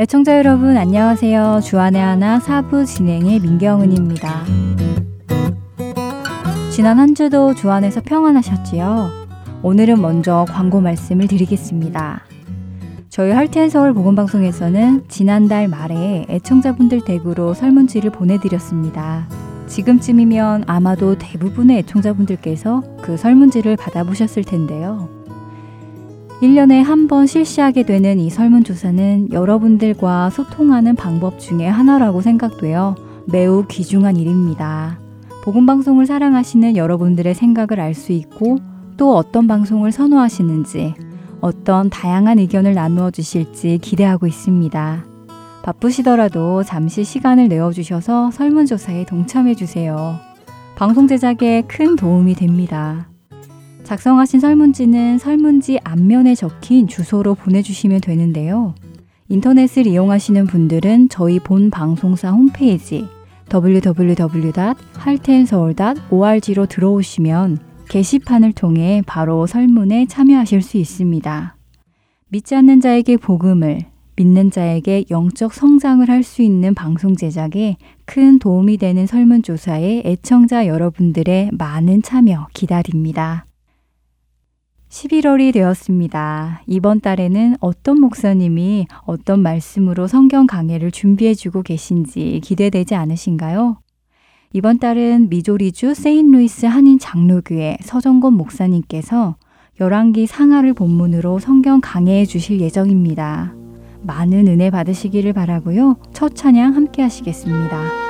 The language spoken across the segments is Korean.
애청자 여러분 안녕하세요. 주안의 하나 사부 진행의 민경은입니다. 지난 한 주도 주안에서 평안하셨지요? 오늘은 먼저 광고 말씀을 드리겠습니다. 저희 할텐 서울 보건 방송에서는 지난달 말에 애청자분들 댁으로 설문지를 보내드렸습니다. 지금쯤이면 아마도 대부분의 애청자분들께서 그 설문지를 받아보셨을 텐데요. 1년에 한 번 실시하게 되는 이 설문조사는 여러분들과 소통하는 방법 중에 하나라고 생각되어 매우 귀중한 일입니다. 복음방송을 사랑하시는 여러분들의 생각을 알 수 있고 또 어떤 방송을 선호하시는지 어떤 다양한 의견을 나누어 주실지 기대하고 있습니다. 바쁘시더라도 잠시 시간을 내어주셔서 설문조사에 동참해 주세요. 방송 제작에 큰 도움이 됩니다. 작성하신 설문지는 설문지 앞면에 적힌 주소로 보내주시면 되는데요. 인터넷을 이용하시는 분들은 저희 본 방송사 홈페이지 www.할텐서울.org로 들어오시면 게시판을 통해 바로 설문에 참여하실 수 있습니다. 믿지 않는 자에게 복음을, 믿는 자에게 영적 성장을 할 수 있는 방송 제작에 큰 도움이 되는 설문조사에 애청자 여러분들의 많은 참여 기다립니다. 11월이 되었습니다. 이번 달에는 어떤 목사님이 어떤 말씀으로 성경 강해를 준비해주고 계신지 기대되지 않으신가요? 이번 달은 미조리주 세인루이스 한인 장로교회 서정건 목사님께서 열왕기 상하를 본문으로 성경 강해해 주실 예정입니다. 많은 은혜 받으시기를 바라고요. 첫 찬양 함께 하시겠습니다.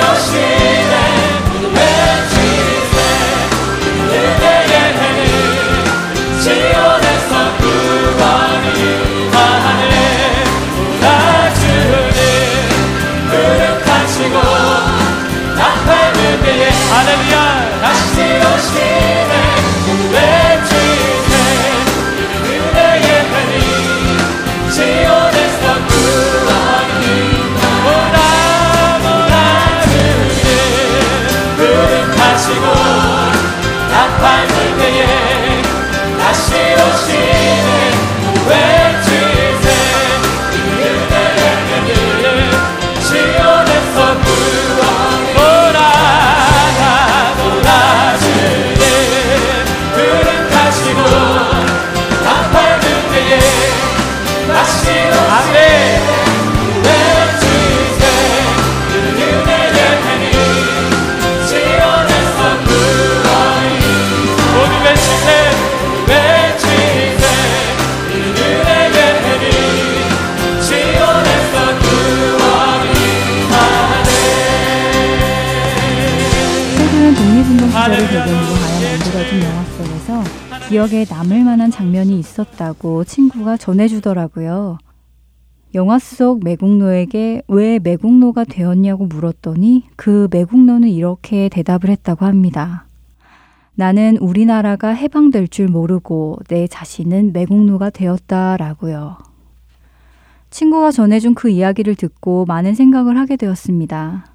você hoje. 기억에 남을 만한 장면이 있었다고 친구가 전해주더라고요. 영화 속 매국노에게 왜 매국노가 되었냐고 물었더니 그 매국노는 이렇게 대답을 했다고 합니다. 나는 우리나라가 해방될 줄 모르고 내 자신은 매국노가 되었다라고요. 친구가 전해준 그 이야기를 듣고 많은 생각을 하게 되었습니다.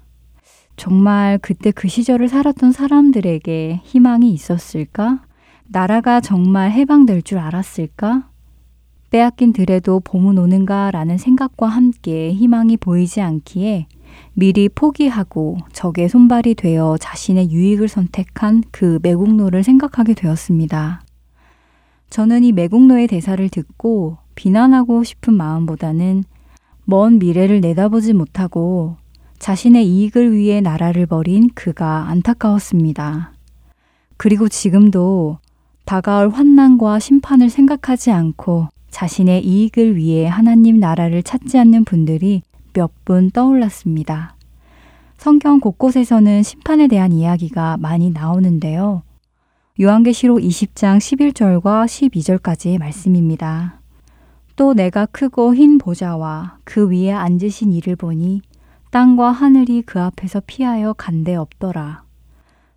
정말 그때 그 시절을 살았던 사람들에게 희망이 있었을까? 나라가 정말 해방될 줄 알았을까? 빼앗긴 들에도 봄은 오는가 라는 생각과 함께 희망이 보이지 않기에 미리 포기하고 적의 손발이 되어 자신의 유익을 선택한 그 매국노를 생각하게 되었습니다. 저는 이 매국노의 대사를 듣고 비난하고 싶은 마음보다는 먼 미래를 내다보지 못하고 자신의 이익을 위해 나라를 버린 그가 안타까웠습니다. 그리고 지금도 다가올 환난과 심판을 생각하지 않고 자신의 이익을 위해 하나님 나라를 찾지 않는 분들이 몇 분 떠올랐습니다. 성경 곳곳에서는 심판에 대한 이야기가 많이 나오는데요. 요한계시록 20장 11절과 12절까지의 말씀입니다. 또 내가 크고 흰 보좌와 그 위에 앉으신 이를 보니 땅과 하늘이 그 앞에서 피하여 간데 없더라.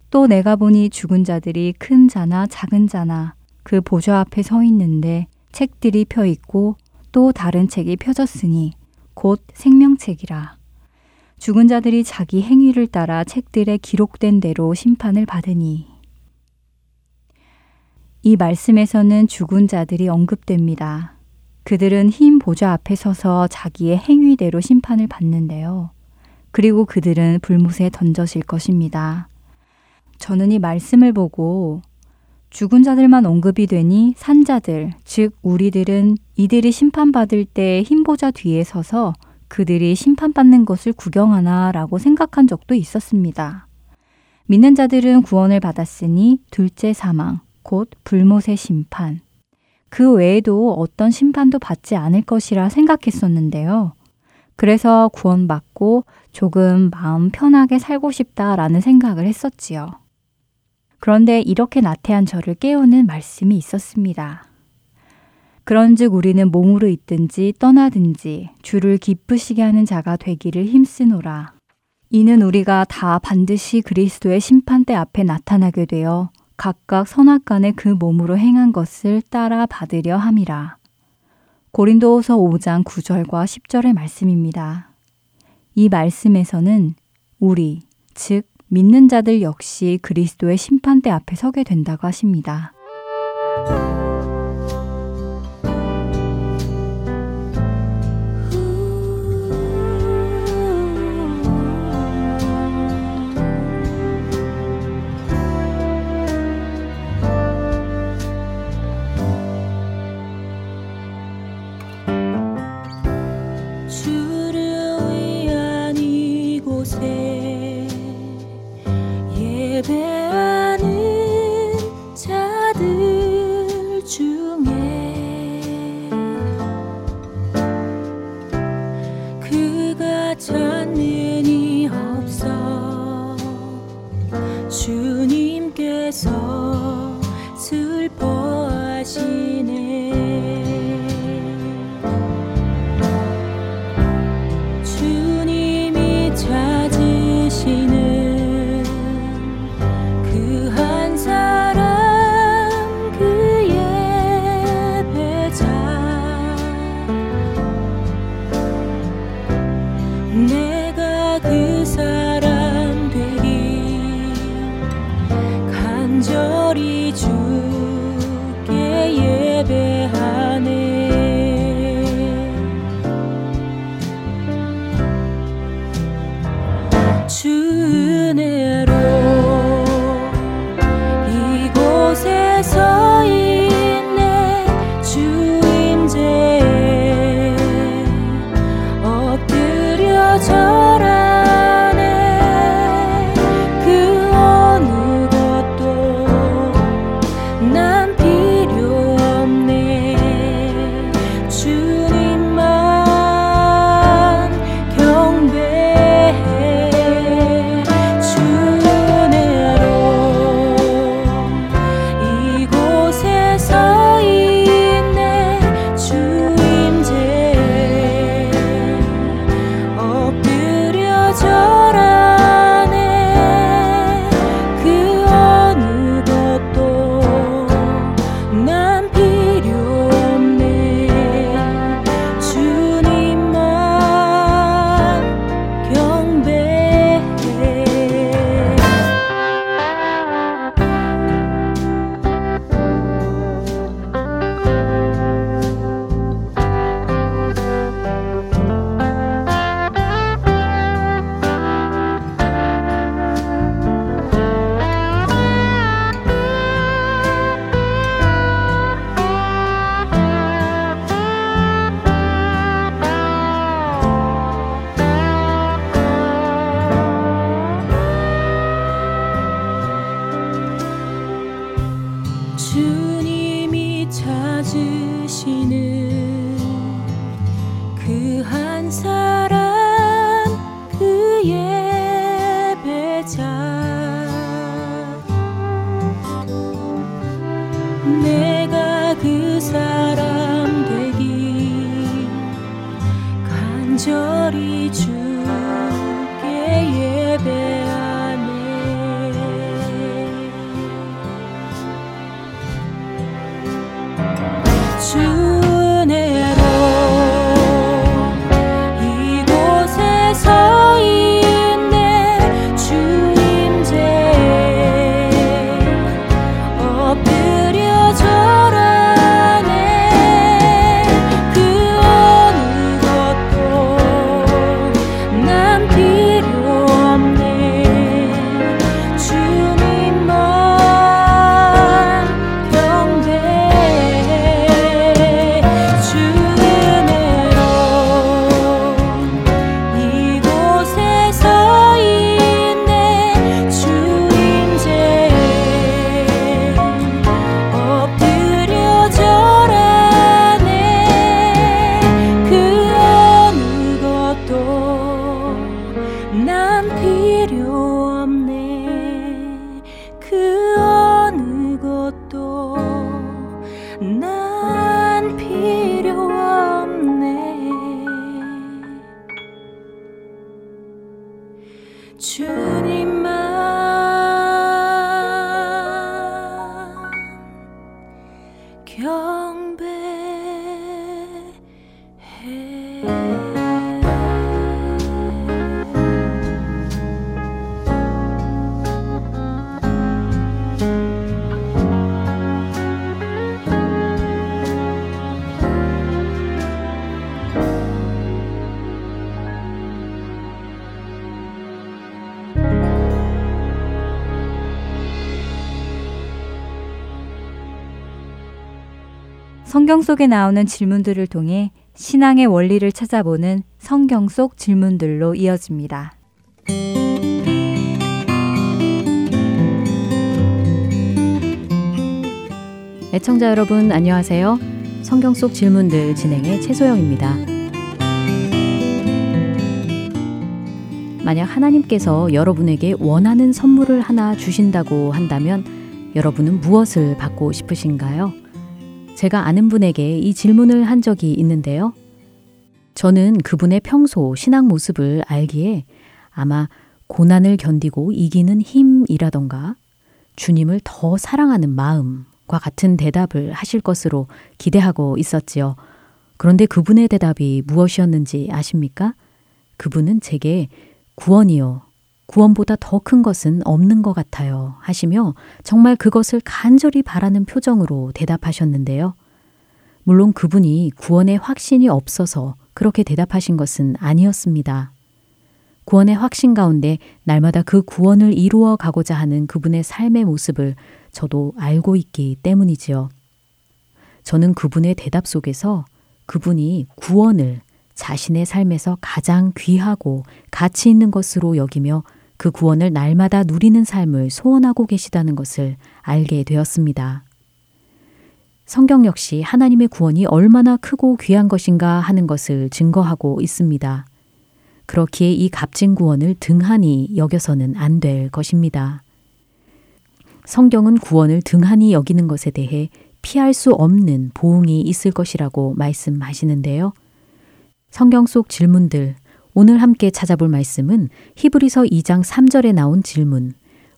또 내가 보니 죽은 자들이 큰 자나 작은 자나 그 보좌 앞에 서 있는데 책들이 펴 있고 또 다른 책이 펴졌으니 곧 생명책이라. 죽은 자들이 자기 행위를 따라 책들에 기록된 대로 심판을 받으니. 이 말씀에서는 죽은 자들이 언급됩니다. 그들은 흰 보좌 앞에 서서 자기의 행위대로 심판을 받는데요. 그리고 그들은 불못에 던져질 것입니다. 저는 이 말씀을 보고 죽은 자들만 언급이 되니 산 자들, 즉 우리들은 이들이 심판받을 때 흰보자 뒤에 서서 그들이 심판받는 것을 구경하나 라고 생각한 적도 있었습니다. 믿는 자들은 구원을 받았으니 둘째 사망, 곧 불못의 심판. 그 외에도 어떤 심판도 받지 않을 것이라 생각했었는데요. 그래서 구원받고 조금 마음 편하게 살고 싶다라는 생각을 했었지요. 그런데 이렇게 나태한 저를 깨우는 말씀이 있었습니다. 그런즉 우리는 몸으로 있든지 떠나든지 주를 기쁘시게 하는 자가 되기를 힘쓰노라. 이는 우리가 다 반드시 그리스도의 심판대 앞에 나타나게 되어 각각 선악간에 그 몸으로 행한 것을 따라 받으려 함이라. 고린도후서 5장 9절과 10절의 말씀입니다. 이 말씀에서는 우리, 즉 믿는 자들 역시 그리스도의 심판대 앞에 서게 된다고 하십니다. 내가 그 to 성경 속에 나오는 질문들을 통해 신앙의 원리를 찾아보는 성경 속 질문들로 이어집니다. 애청자 여러분 안녕하세요. 성경 속 질문들 진행의 최소영입니다. 만약 하나님께서 여러분에게 원하는 선물을 하나 주신다고 한다면 여러분은 무엇을 받고 싶으신가요? 제가 아는 분에게 이 질문을 한 적이 있는데요. 저는 그분의 평소 신앙 모습을 알기에 아마 고난을 견디고 이기는 힘이라던가 주님을 더 사랑하는 마음과 같은 대답을 하실 것으로 기대하고 있었지요. 그런데 그분의 대답이 무엇이었는지 아십니까? 그분은 제게 구원이요. 구원보다 더 큰 것은 없는 것 같아요. 하시며 정말 그것을 간절히 바라는 표정으로 대답하셨는데요. 물론 그분이 구원의 확신이 없어서 그렇게 대답하신 것은 아니었습니다. 구원의 확신 가운데 날마다 그 구원을 이루어 가고자 하는 그분의 삶의 모습을 저도 알고 있기 때문이지요. 저는 그분의 대답 속에서 그분이 구원을 자신의 삶에서 가장 귀하고 가치 있는 것으로 여기며 그 구원을 날마다 누리는 삶을 소원하고 계시다는 것을 알게 되었습니다. 성경 역시 하나님의 구원이 얼마나 크고 귀한 것인가 하는 것을 증거하고 있습니다. 그렇기에 이 값진 구원을 등한히 여겨서는 안 될 것입니다. 성경은 구원을 등한히 여기는 것에 대해 피할 수 없는 보응이 있을 것이라고 말씀하시는데요. 성경 속 질문들, 오늘 함께 찾아볼 말씀은 히브리서 2장 3절에 나온 질문.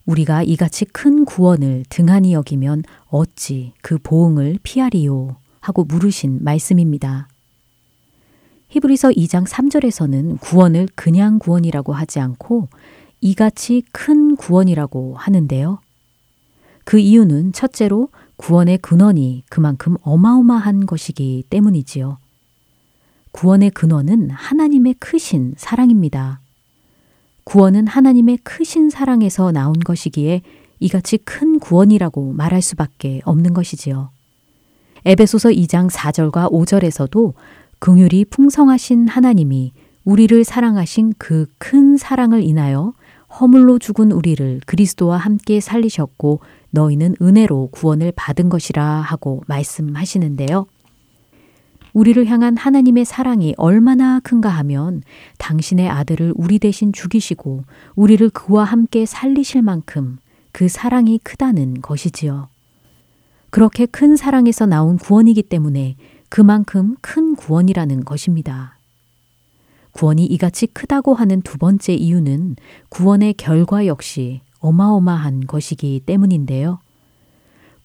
우리가 이같이 큰 구원을 등한히 여기면 어찌 그 보응을 피하리요? 하고 물으신 말씀입니다. 히브리서 2장 3절에서는 구원을 그냥 구원이라고 하지 않고 이같이 큰 구원이라고 하는데요. 그 이유는 첫째로 구원의 근원이 그만큼 어마어마한 것이기 때문이지요. 구원의 근원은 하나님의 크신 사랑입니다. 구원은 하나님의 크신 사랑에서 나온 것이기에 이같이 큰 구원이라고 말할 수밖에 없는 것이지요. 에베소서 2장 4절과 5절에서도 긍휼이 풍성하신 하나님이 우리를 사랑하신 그 큰 사랑을 인하여 허물로 죽은 우리를 그리스도와 함께 살리셨고 너희는 은혜로 구원을 받은 것이라 하고 말씀하시는데요. 우리를 향한 하나님의 사랑이 얼마나 큰가 하면 당신의 아들을 우리 대신 죽이시고 우리를 그와 함께 살리실 만큼 그 사랑이 크다는 것이지요. 그렇게 큰 사랑에서 나온 구원이기 때문에 그만큼 큰 구원이라는 것입니다. 구원이 이같이 크다고 하는 두 번째 이유는 구원의 결과 역시 어마어마한 것이기 때문인데요.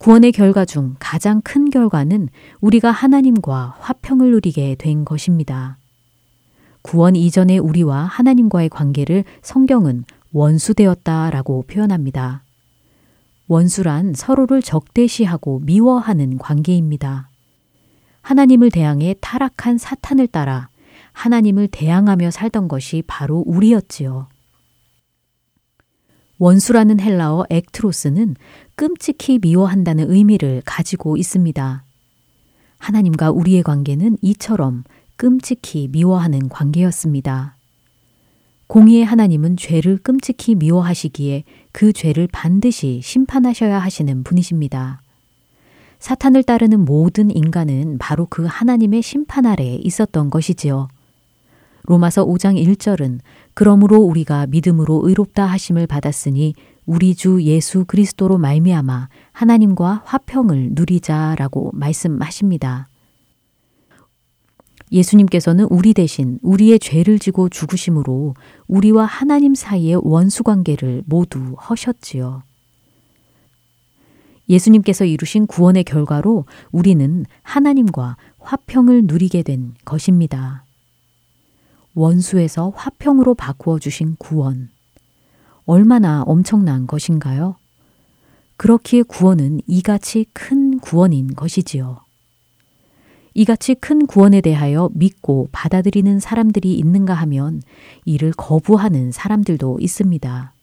구원의 결과 중 가장 큰 결과는 우리가 하나님과 화평을 누리게 된 것입니다. 구원 이전의 우리와 하나님과의 관계를 성경은 원수되었다라고 표현합니다. 원수란 서로를 적대시하고 미워하는 관계입니다. 하나님을 대항해 타락한 사탄을 따라 하나님을 대항하며 살던 것이 바로 우리였지요. 원수라는 헬라어 액트로스는 끔찍히 미워한다는 의미를 가지고 있습니다. 하나님과 우리의 관계는 이처럼 끔찍히 미워하는 관계였습니다. 공의의 하나님은 죄를 끔찍히 미워하시기에 그 죄를 반드시 심판하셔야 하시는 분이십니다. 사탄을 따르는 모든 인간은 바로 그 하나님의 심판 아래에 있었던 것이지요. 로마서 5장 1절은 그러므로 우리가 믿음으로 의롭다 하심을 받았으니 우리 주 예수 그리스도로 말미암아 하나님과 화평을 누리자라고 말씀하십니다. 예수님께서는 우리 대신 우리의 죄를 지고 죽으심으로 우리와 하나님 사이의 원수 관계를 모두 허셨지요. 예수님께서 이루신 구원의 결과로 우리는 하나님과 화평을 누리게 된 것입니다. 원수에서 화평으로 바꾸어 주신 구원. 얼마나 엄청난 것인가요? 그렇기에 구원은 이같이 큰 구원인 것이지요. 이같이 큰 구원에 대하여 믿고 받아들이는 사람들이 있는가 하면 이를 거부하는 사람들도 있습니다.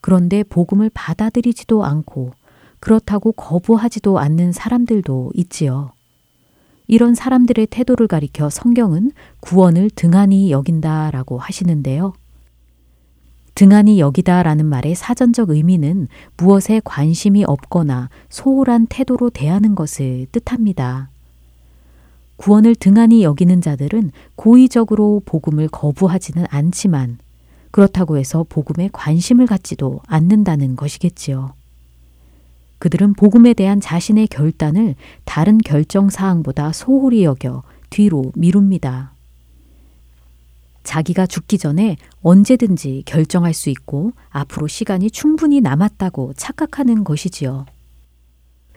그런데 복음을 받아들이지도 않고 그렇다고 거부하지도 않는 사람들도 있지요. 이런 사람들의 태도를 가리켜 성경은 구원을 등한히 여긴다라고 하시는데요. 등한히 여기다라는 말의 사전적 의미는 무엇에 관심이 없거나 소홀한 태도로 대하는 것을 뜻합니다. 구원을 등한히 여기는 자들은 고의적으로 복음을 거부하지는 않지만 그렇다고 해서 복음에 관심을 갖지도 않는다는 것이겠지요. 그들은 복음에 대한 자신의 결단을 다른 결정 사항보다 소홀히 여겨 뒤로 미룹니다. 자기가 죽기 전에 언제든지 결정할 수 있고 앞으로 시간이 충분히 남았다고 착각하는 것이지요.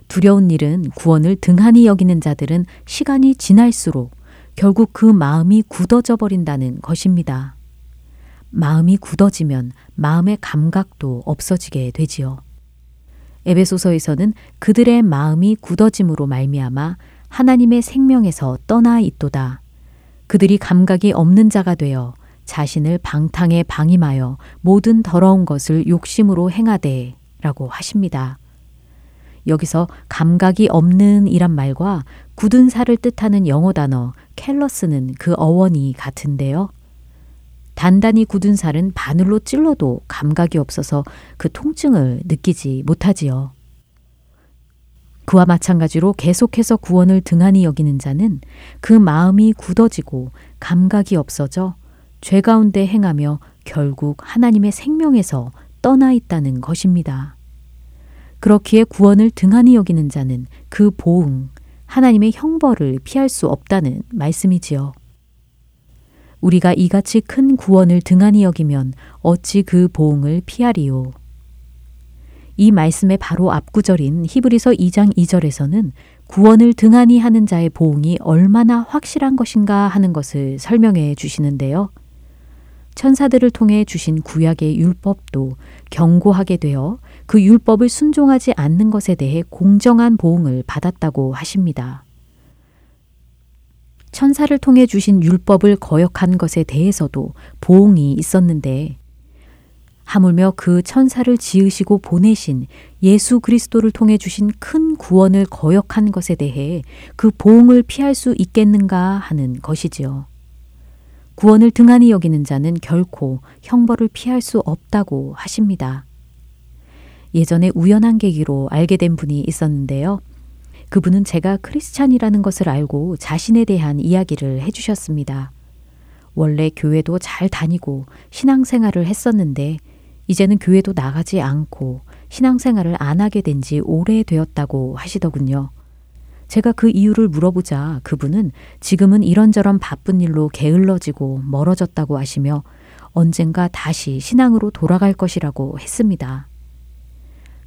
두려운 일은 구원을 등한히 여기는 자들은 시간이 지날수록 결국 그 마음이 굳어져 버린다는 것입니다. 마음이 굳어지면 마음의 감각도 없어지게 되지요. 에베소서에서는 그들의 마음이 굳어짐으로 말미암아 하나님의 생명에서 떠나 있도다. 그들이 감각이 없는 자가 되어 자신을 방탕에 방임하여 모든 더러운 것을 욕심으로 행하되 라고 하십니다. 여기서 감각이 없는 이란 말과 굳은 살을 뜻하는 영어 단어 캘러스는 그 어원이 같은데요. 단단히 굳은 살은 바늘로 찔러도 감각이 없어서 그 통증을 느끼지 못하지요. 그와 마찬가지로 계속해서 구원을 등한히 여기는 자는 그 마음이 굳어지고 감각이 없어져 죄 가운데 행하며 결국 하나님의 생명에서 떠나 있다는 것입니다. 그렇기에 구원을 등한히 여기는 자는 그 보응, 하나님의 형벌을 피할 수 없다는 말씀이지요. 우리가 이같이 큰 구원을 등한히 여기면 어찌 그 보응을 피하리요. 이 말씀의 바로 앞구절인 히브리서 2장 2절에서는 구원을 등한히 하는 자의 보응이 얼마나 확실한 것인가 하는 것을 설명해 주시는데요. 천사들을 통해 주신 구약의 율법도 경고하게 되어 그 율법을 순종하지 않는 것에 대해 공정한 보응을 받았다고 하십니다. 천사를 통해 주신 율법을 거역한 것에 대해서도 보응이 있었는데 하물며 그 천사를 지으시고 보내신 예수 그리스도를 통해 주신 큰 구원을 거역한 것에 대해 그 보응을 피할 수 있겠는가 하는 것이지요. 구원을 등한히 여기는 자는 결코 형벌을 피할 수 없다고 하십니다. 예전에 우연한 계기로 알게 된 분이 있었는데요. 그분은 제가 크리스찬이라는 것을 알고 자신에 대한 이야기를 해주셨습니다. 원래 교회도 잘 다니고 신앙생활을 했었는데 이제는 교회도 나가지 않고 신앙생활을 안 하게 된 지 오래되었다고 하시더군요. 제가 그 이유를 물어보자 그분은 지금은 이런저런 바쁜 일로 게을러지고 멀어졌다고 하시며 언젠가 다시 신앙으로 돌아갈 것이라고 했습니다.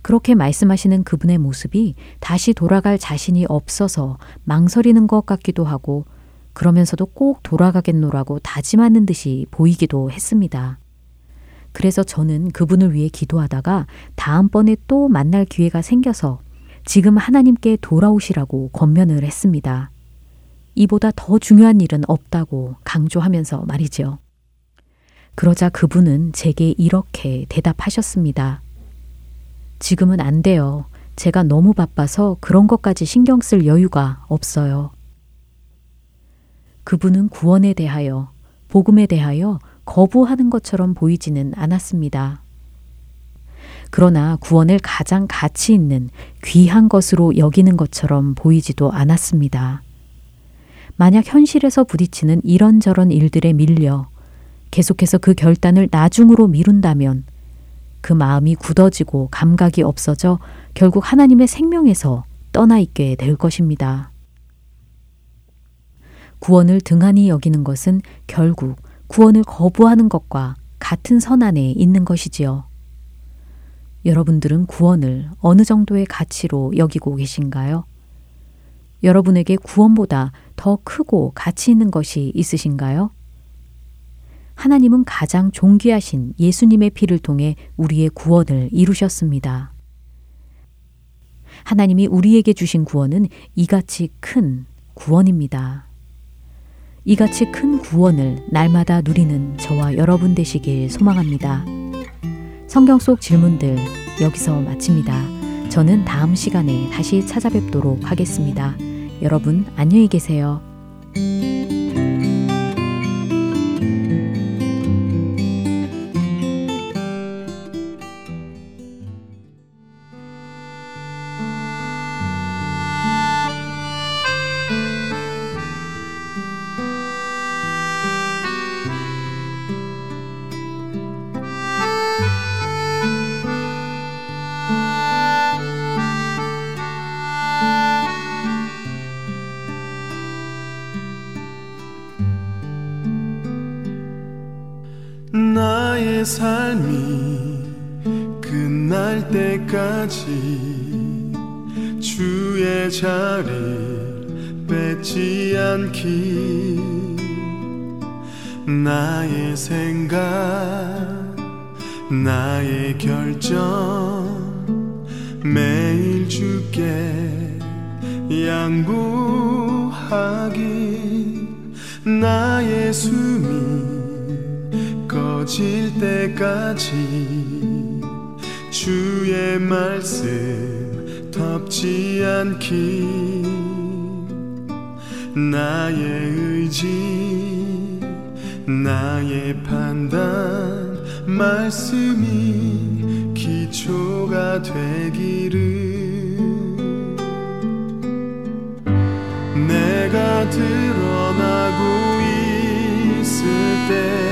그렇게 말씀하시는 그분의 모습이 다시 돌아갈 자신이 없어서 망설이는 것 같기도 하고 그러면서도 꼭 돌아가겠노라고 다짐하는 듯이 보이기도 했습니다. 그래서 저는 그분을 위해 기도하다가 다음번에 또 만날 기회가 생겨서 지금 하나님께 돌아오시라고 권면을 했습니다. 이보다 더 중요한 일은 없다고 강조하면서 말이죠. 그러자 그분은 제게 이렇게 대답하셨습니다. 지금은 안 돼요. 제가 너무 바빠서 그런 것까지 신경 쓸 여유가 없어요. 그분은 구원에 대하여, 복음에 대하여 거부하는 것처럼 보이지는 않았습니다. 그러나 구원을 가장 가치 있는 귀한 것으로 여기는 것처럼 보이지도 않았습니다. 만약 현실에서 부딪히는 이런저런 일들에 밀려 계속해서 그 결단을 나중으로 미룬다면 그 마음이 굳어지고 감각이 없어져 결국 하나님의 생명에서 떠나 있게 될 것입니다. 구원을 등한히 여기는 것은 결국 구원을 거부하는 것과 같은 선 안에 있는 것이지요. 여러분들은 구원을 어느 정도의 가치로 여기고 계신가요? 여러분에게 구원보다 더 크고 가치 있는 것이 있으신가요? 하나님은 가장 존귀하신 예수님의 피를 통해 우리의 구원을 이루셨습니다. 하나님이 우리에게 주신 구원은 이같이 큰 구원입니다. 이같이 큰 구원을 날마다 누리는 저와 여러분 되시길 소망합니다. 성경 속 질문들 여기서 마칩니다. 저는 다음 시간에 다시 찾아뵙도록 하겠습니다. 여러분 안녕히 계세요. 삶이 끝날 때까지 주의 자리를 뺏지 않기 나의 생각 나의 결정 매일 주께 양보하기 나의 숨이 질 때까지 주의 말씀 덮지 않기. 나의 의지 나의 판단 말씀이 기초가 되기를. 내가 드러나고 있을 때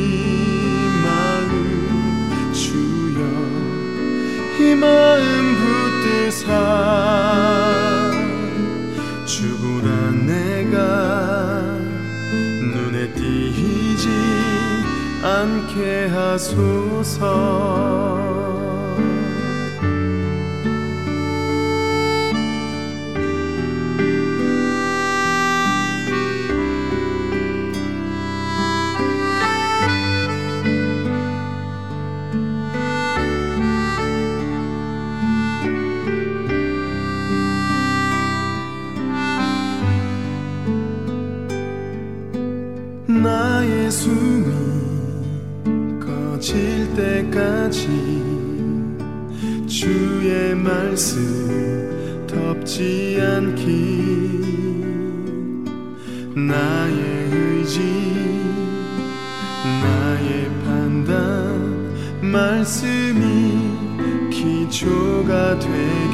마음 붙드사 죽으라 내가 눈에 띄지 않게 하소서. 때까지 주의 말씀 덮지 않기. 나의 의지 나의 판단 말씀이 기초가 되기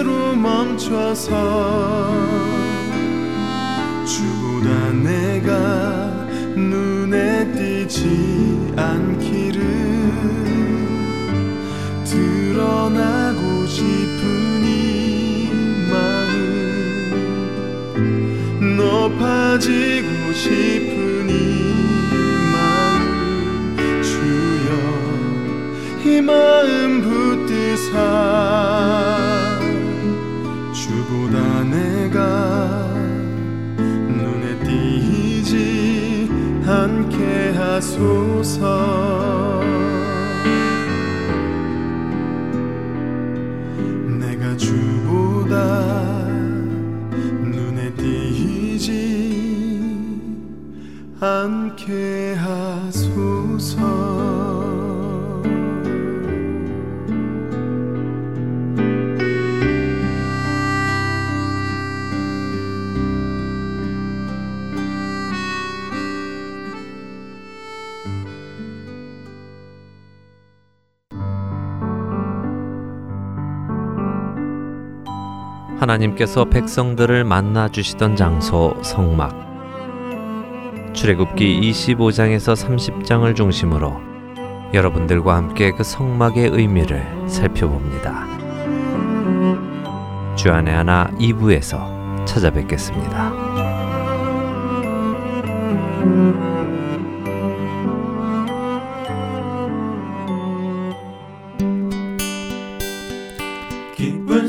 스스로 멈춰서 주보다 내가 눈에 띄지 않기를 드러나고 싶은 이 마음 높아지고 싶은 이 마음 주여 이 마음 하소서. 내가 주보다 눈에 띄지 않게 하 하나님께서 백성들을 만나 주시던 장소 성막 출애굽기 25장에서 30장을 중심으로 여러분들과 함께 그 성막의 의미를 살펴봅니다. 주안의 하나 2부에서 찾아뵙겠습니다.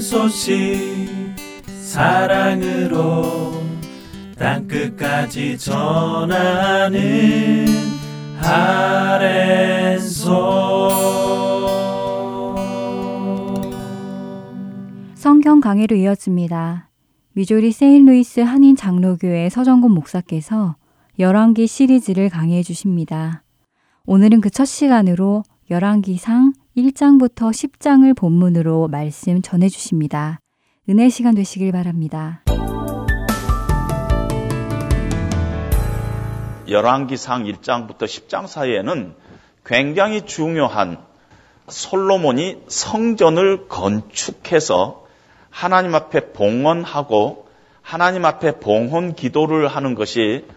소식 사랑으로 땅끝까지 전하는 아랜소 성경 강해로 이어집니다. 미조리 세인루이스 한인 장로교회 서정곤 목사께서 열왕기 시리즈를 강해해 주십니다. 오늘은 그 첫 시간으로 열왕기상 1장부터 10장을 본문으로 말씀 전해 주십니다. 은혜 시간 되시길 바랍니다. 열왕기상 1장부터 10장 사이에는 굉장히 중요한 솔로몬이 성전을 건축해서 하나님 앞에 봉헌하고 하나님 앞에 봉헌 기도를 하는 것이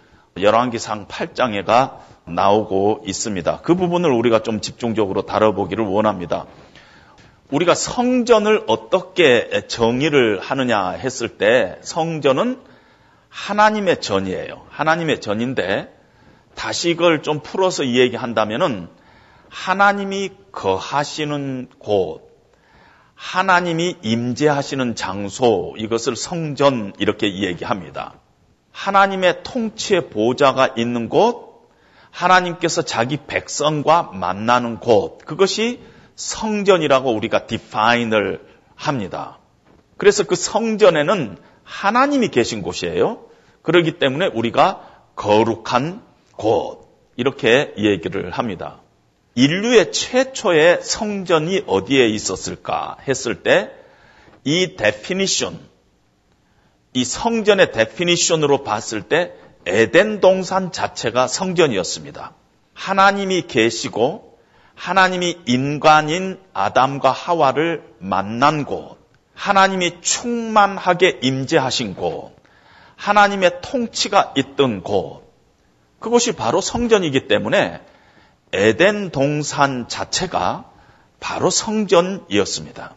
열왕기상 8장에가 나오고 있습니다. 그 부분을 우리가 좀 집중적으로 다뤄보기를 원합니다. 우리가 성전을 어떻게 정의를 하느냐 했을 때 성전은 하나님의 전이에요. 하나님의 전인데 다시 이걸 좀 풀어서 이야기한다면은 하나님이 거하시는 곳, 하나님이 임재하시는 장소 이것을 성전 이렇게 이야기합니다. 하나님의 통치의 보좌가 있는 곳, 하나님께서 자기 백성과 만나는 곳, 그것이 성전이라고 우리가 define을 합니다. 그래서 그 성전에는 하나님이 계신 곳이에요. 그렇기 때문에 우리가 거룩한 곳, 이렇게 얘기를 합니다. 인류의 최초의 성전이 어디에 있었을까 했을 때 이 definition, 이 성전의 definition으로 봤을 때 에덴 동산 자체가 성전이었습니다. 하나님이 계시고 하나님이 인간인 아담과 하와를 만난 곳, 하나님이 충만하게 임재하신 곳, 하나님의 통치가 있던 곳, 그것이 바로 성전이기 때문에 에덴 동산 자체가 바로 성전이었습니다.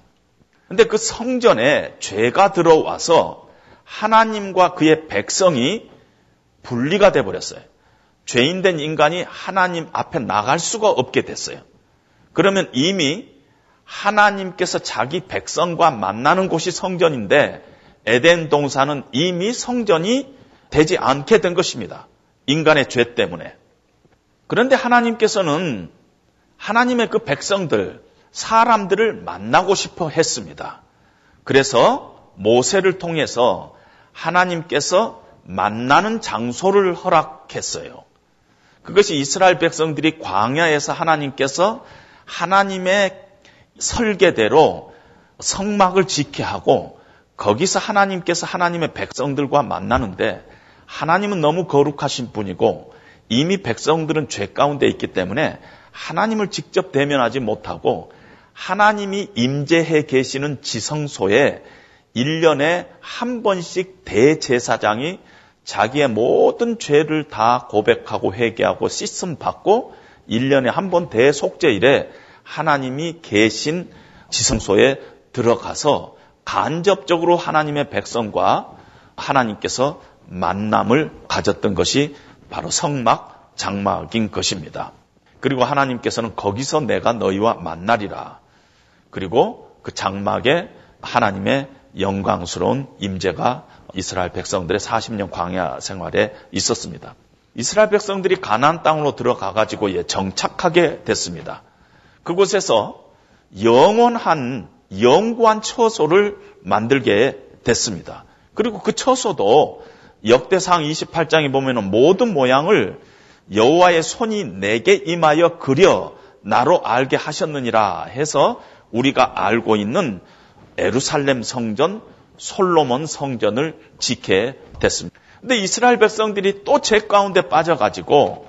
근데 그 성전에 죄가 들어와서 하나님과 그의 백성이 분리가 돼 버렸어요. 죄인된 인간이 하나님 앞에 나갈 수가 없게 됐어요. 그러면 이미 하나님께서 자기 백성과 만나는 곳이 성전인데 에덴 동산은 이미 성전이 되지 않게 된 것입니다. 인간의 죄 때문에. 그런데 하나님께서는 하나님의 그 백성들, 사람들을 만나고 싶어 했습니다. 그래서 모세를 통해서 하나님께서 만나는 장소를 허락했어요. 그것이 이스라엘 백성들이 광야에서 하나님께서 하나님의 설계대로 성막을 지게 하고 거기서 하나님께서 하나님의 백성들과 만나는데 하나님은 너무 거룩하신 분이고 이미 백성들은 죄 가운데 있기 때문에 하나님을 직접 대면하지 못하고 하나님이 임재해 계시는 지성소에 1년에 한 번씩 대제사장이 자기의 모든 죄를 다 고백하고 회개하고 씻음 받고 1년에 한 번 대속죄일에 하나님이 계신 지성소에 들어가서 간접적으로 하나님의 백성과 하나님께서 만남을 가졌던 것이 바로 성막 장막인 것입니다. 그리고 하나님께서는 거기서 내가 너희와 만나리라. 그리고 그 장막에 하나님의 영광스러운 임재가 이스라엘 백성들의 40년 광야 생활에 있었습니다. 이스라엘 백성들이 가나안 땅으로 들어가 가지고 예 정착하게 됐습니다. 그곳에서 영원한 영구한 처소를 만들게 됐습니다. 그리고 그 처소도 역대상 28장에 보면 모든 모양을 여호와의 손이 내게 임하여 그려 나로 알게 하셨느니라 해서 우리가 알고 있는 에루살렘 성전, 솔로몬 성전을 지게 됐습니다. 근데 이스라엘 백성들이 또죄 가운데 빠져가지고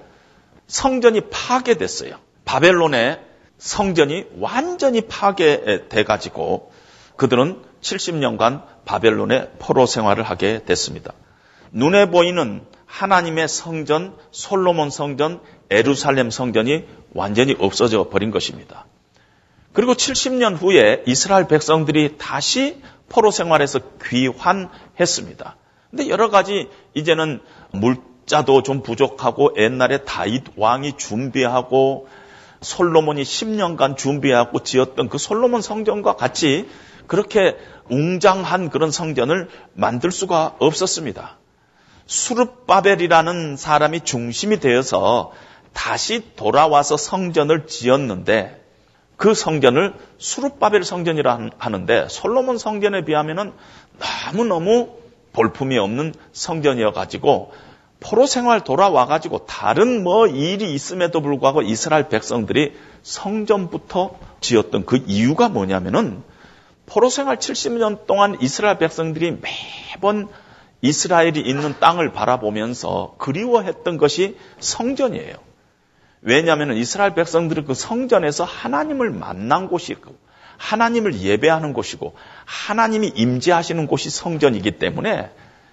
성전이 파괴됐어요. 바벨론의 성전이 완전히 파괴돼가지고 그들은 70년간 바벨론의 포로 생활을 하게 됐습니다. 눈에 보이는 하나님의 성전, 솔로몬 성전, 에루살렘 성전이 완전히 없어져 버린 것입니다. 그리고 70년 후에 이스라엘 백성들이 다시 포로 생활에서 귀환했습니다. 근데 여러 가지 이제는 물자도 좀 부족하고 옛날에 다윗 왕이 준비하고 솔로몬이 10년간 준비하고 지었던 그 솔로몬 성전과 같이 그렇게 웅장한 그런 성전을 만들 수가 없었습니다. 수르바벨이라는 사람이 중심이 되어서 다시 돌아와서 성전을 지었는데 그 성전을 수르바벨 성전이라 하는데 솔로몬 성전에 비하면은 너무너무 볼품이 없는 성전이어 가지고 포로 생활 돌아와 가지고 다른 뭐 일이 있음에도 불구하고 이스라엘 백성들이 성전부터 지었던 그 이유가 뭐냐면은 포로 생활 70년 동안 이스라엘 백성들이 매번 이스라엘이 있는 땅을 바라보면서 그리워했던 것이 성전이에요. 왜냐하면 이스라엘 백성들은 그 성전에서 하나님을 만난 곳이고 하나님을 예배하는 곳이고 하나님이 임재하시는 곳이 성전이기 때문에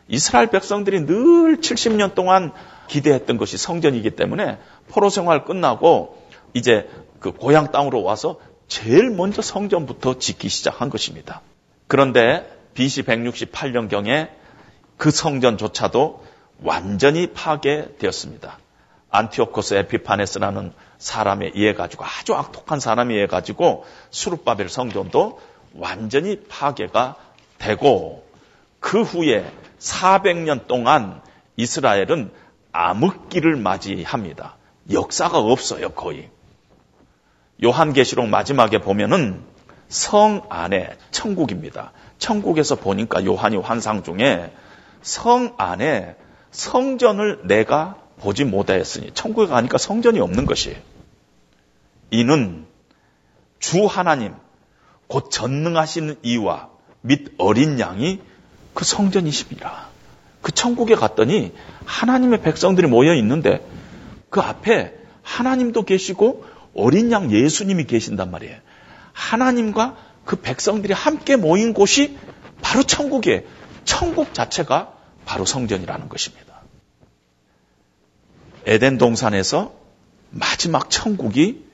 이스라엘 백성들이 늘 70년 동안 기대했던 것이 성전이기 때문에 포로 생활 끝나고 이제 그 고향 땅으로 와서 제일 먼저 성전부터 짓기 시작한 것입니다. 그런데 BC 168년경에 그 성전조차도 완전히 파괴되었습니다. 안티오코스 에피파네스라는 사람에 의해 가지고 아주 악독한 사람에 의해 가지고 수르바벨 성전도 완전히 파괴가 되고 그 후에 400년 동안 이스라엘은 암흑기를 맞이합니다. 역사가 없어요, 거의. 요한계시록 마지막에 보면은 성 안에 천국입니다. 천국에서 보니까 요한이 환상 중에 성 안에 성전을 내가 보지 못하였으니 천국에 가니까 성전이 없는 것이에요. 이는 주 하나님 곧 전능하시는 이와 및 어린 양이 그 성전이십니다. 그 천국에 갔더니 하나님의 백성들이 모여 있는데 그 앞에 하나님도 계시고 어린 양 예수님이 계신단 말이에요. 하나님과 그 백성들이 함께 모인 곳이 바로 천국이에요. 천국 자체가 바로 성전이라는 것입니다. 에덴 동산에서 마지막 천국이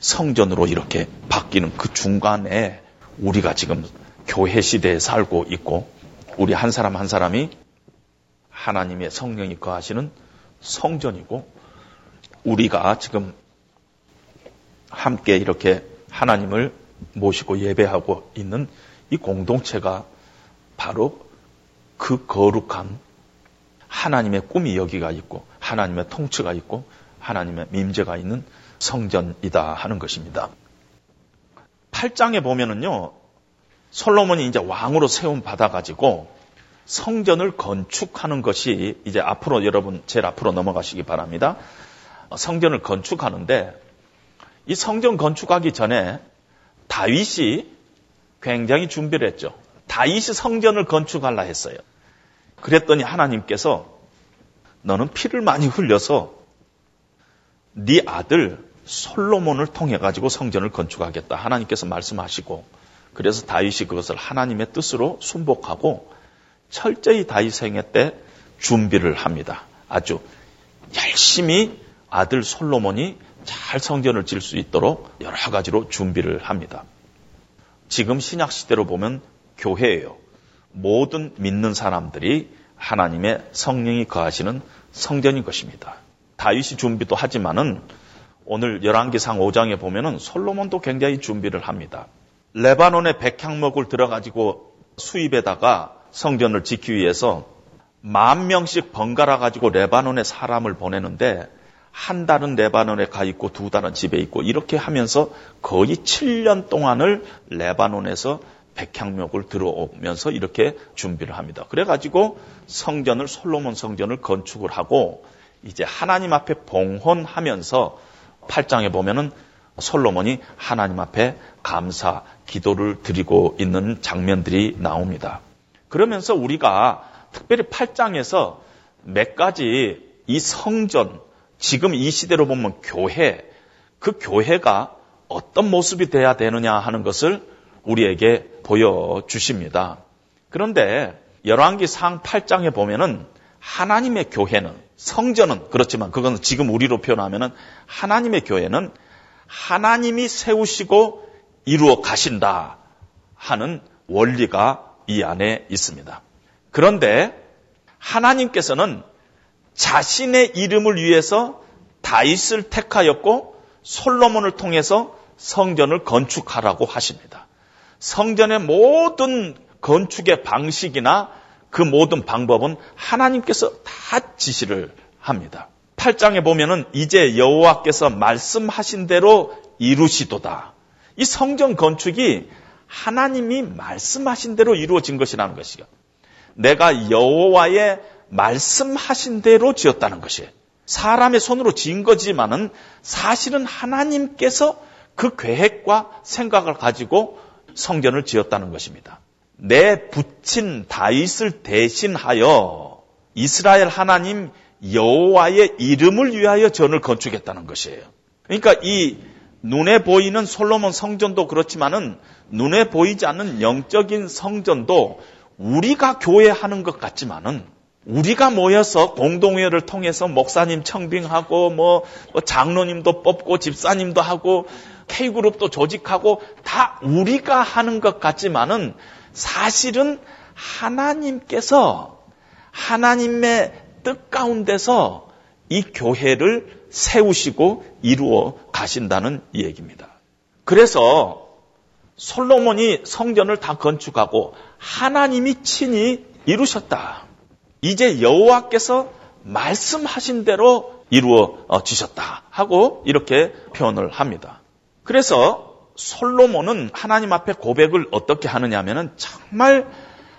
성전으로 이렇게 바뀌는 그 중간에 우리가 지금 교회 시대에 살고 있고 우리 한 사람 한 사람이 하나님의 성령이 거하시는 성전이고 우리가 지금 함께 이렇게 하나님을 모시고 예배하고 있는 이 공동체가 바로 그 거룩한 하나님의 꿈이 여기가 있고 하나님의 통치가 있고 하나님의 임재가 있는 성전이다 하는 것입니다. 8장에 보면은요, 솔로몬이 이제 왕으로 세움 받아 가지고 성전을 건축하는 것이 이제 앞으로 여러분 제일 앞으로 넘어가시기 바랍니다. 성전을 건축하는데 이 성전 건축하기 전에 다윗이 굉장히 준비를 했죠. 다윗이 성전을 건축하려 했어요. 그랬더니 하나님께서 너는 피를 많이 흘려서 네 아들 솔로몬을 통해 가지고 성전을 건축하겠다. 하나님께서 말씀하시고 그래서 다윗이 그것을 하나님의 뜻으로 순복하고 철저히 다윗 생애 때 준비를 합니다. 아주 열심히 아들 솔로몬이 잘 성전을 질 수 있도록 여러 가지로 준비를 합니다. 지금 신약 시대로 보면 교회예요. 모든 믿는 사람들이 하나님의 성령이 거하시는 성전인 것입니다. 다윗이 준비도 하지만은 오늘 열왕기상 5장에 보면은 솔로몬도 굉장히 준비를 합니다. 레바논의 백향목을 들어가지고 수입에다가 성전을 짓기 위해서 만 명씩 번갈아 가지고 레바논에 사람을 보내는데 한 달은 레바논에 가 있고 두 달은 집에 있고 이렇게 하면서 거의 7년 동안을 레바논에서 백향목을 들어오면서 이렇게 준비를 합니다. 그래가지고 성전을 솔로몬 성전을 건축을 하고 이제 하나님 앞에 봉헌하면서 8장에 보면은 솔로몬이 하나님 앞에 감사 기도를 드리고 있는 장면들이 나옵니다. 그러면서 우리가 특별히 8장에서 몇 가지 이 성전, 지금 이 시대로 보면 교회, 그 교회가 어떤 모습이 돼야 되느냐 하는 것을 우리에게 보여주십니다. 그런데 열왕기 상 8장에 보면은 하나님의 교회는 성전은 그렇지만 그건 지금 우리로 표현하면은 하나님의 교회는 하나님이 세우시고 이루어 가신다 하는 원리가 이 안에 있습니다. 그런데 하나님께서는 자신의 이름을 위해서 다윗을 택하였고 솔로몬을 통해서 성전을 건축하라고 하십니다. 성전의 모든 건축의 방식이나 그 모든 방법은 하나님께서 다 지시를 합니다. 8장에 보면은 이제 여호와께서 말씀하신 대로 이루시도다. 이 성전 건축이 하나님이 말씀하신 대로 이루어진 것이라는 것이요. 내가 여호와의 말씀하신 대로 지었다는 것이에요. 사람의 손으로 지은 거지만은 사실은 하나님께서 그 계획과 생각을 가지고 성전을 지었다는 것입니다. 내 부친 다윗을 대신하여 이스라엘 하나님 여호와의 이름을 위하여 전을 건축했다는 것이에요. 그러니까 이 눈에 보이는 솔로몬 성전도 그렇지만은 눈에 보이지 않는 영적인 성전도 우리가 교회하는 것 같지만은 우리가 모여서 공동회를 통해서 목사님 청빙하고 뭐, 뭐 장로님도 뽑고 집사님도 하고 K그룹도 조직하고 다 우리가 하는 것 같지만은 사실은 하나님께서 하나님의 뜻 가운데서 이 교회를 세우시고 이루어 가신다는 얘기입니다. 그래서 솔로몬이 성전을 다 건축하고 하나님이 친히 이루셨다. 이제 여호와께서 말씀하신 대로 이루어지셨다 하고 이렇게 표현을 합니다. 그래서 솔로몬은 하나님 앞에 고백을 어떻게 하느냐면은 정말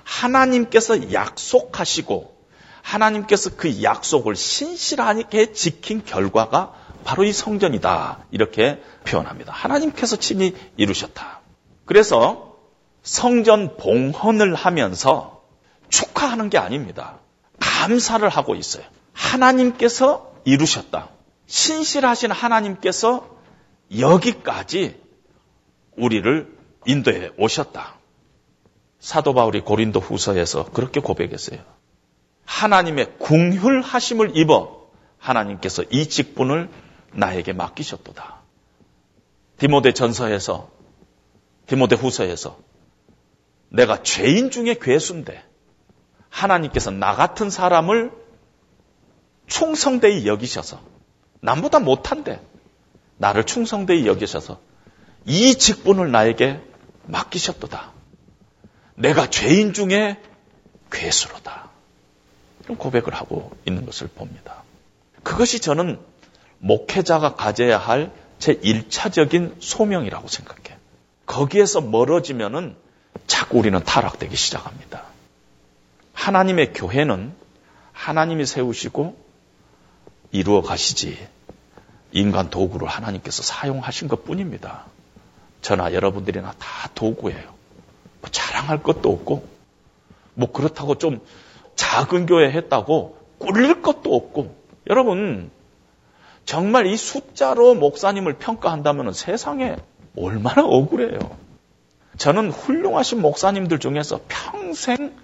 하나님께서 약속하시고 하나님께서 그 약속을 신실하게 지킨 결과가 바로 이 성전이다. 이렇게 표현합니다. 하나님께서 친히 이루셨다. 그래서 성전 봉헌을 하면서 축하하는 게 아닙니다. 감사를 하고 있어요. 하나님께서 이루셨다. 신실하신 하나님께서 여기까지 우리를 인도해 오셨다. 사도 바울이 고린도 후서에서 그렇게 고백했어요. 하나님의 궁휼하심을 입어 하나님께서 이 직분을 나에게 맡기셨도다. 디모데 전서에서 디모데 후서에서 내가 죄인 중에 괴수인데 하나님께서 나 같은 사람을 충성되이 여기셔서 남보다 못한데 나를 충성되이 여기셔서 이 직분을 나에게 맡기셨도다. 내가 죄인 중에 괴수로다. 이런 고백을 하고 있는 것을 봅니다. 그것이 저는 목회자가 가져야 할 제 1차적인 소명이라고 생각해. 거기에서 멀어지면은 자꾸 우리는 타락되기 시작합니다. 하나님의 교회는 하나님이 세우시고 이루어 가시지 인간 도구를 하나님께서 사용하신 것 뿐입니다. 저나 여러분들이나 다 도구예요. 뭐 자랑할 것도 없고, 뭐 그렇다고 좀 작은 교회 했다고 꿀릴 것도 없고, 여러분, 정말 이 숫자로 목사님을 평가한다면 세상에 얼마나 억울해요. 저는 훌륭하신 목사님들 중에서 평생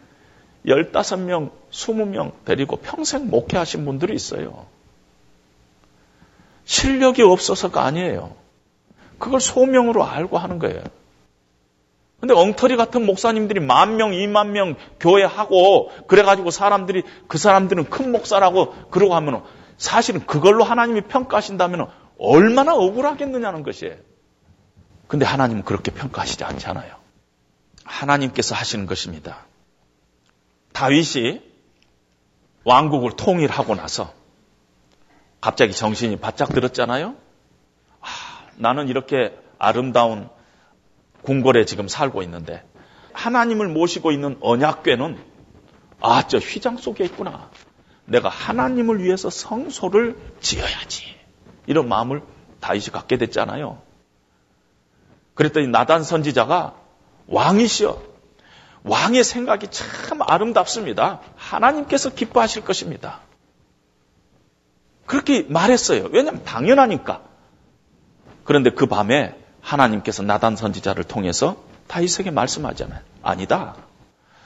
15명, 20명 데리고 평생 목회하신 분들이 있어요. 실력이 없어서가 아니에요. 그걸 소명으로 알고 하는 거예요. 근데 엉터리 같은 목사님들이 만 명, 이만 명 교회 하고 그래가지고 사람들이 그 사람들은 큰 목사라고 그러고 하면 사실은 그걸로 하나님이 평가하신다면 얼마나 억울하겠느냐는 것이에요. 근데 하나님은 그렇게 평가하시지 않잖아요. 하나님께서 하시는 것입니다. 다윗이 왕국을 통일하고 나서 갑자기 정신이 바짝 들었잖아요. 아, 나는 이렇게 아름다운 궁궐에 지금 살고 있는데 하나님을 모시고 있는 언약궤는 아, 저 휘장 속에 있구나. 내가 하나님을 위해서 성소를 지어야지. 이런 마음을 다윗이 갖게 됐잖아요. 그랬더니 나단 선지자가 왕이시여. 왕의 생각이 참 아름답습니다. 하나님께서 기뻐하실 것입니다. 그렇게 말했어요. 왜냐하면 당연하니까. 그런데 그 밤에 하나님께서 나단 선지자를 통해서 다윗에게 말씀하잖아요. 아니다.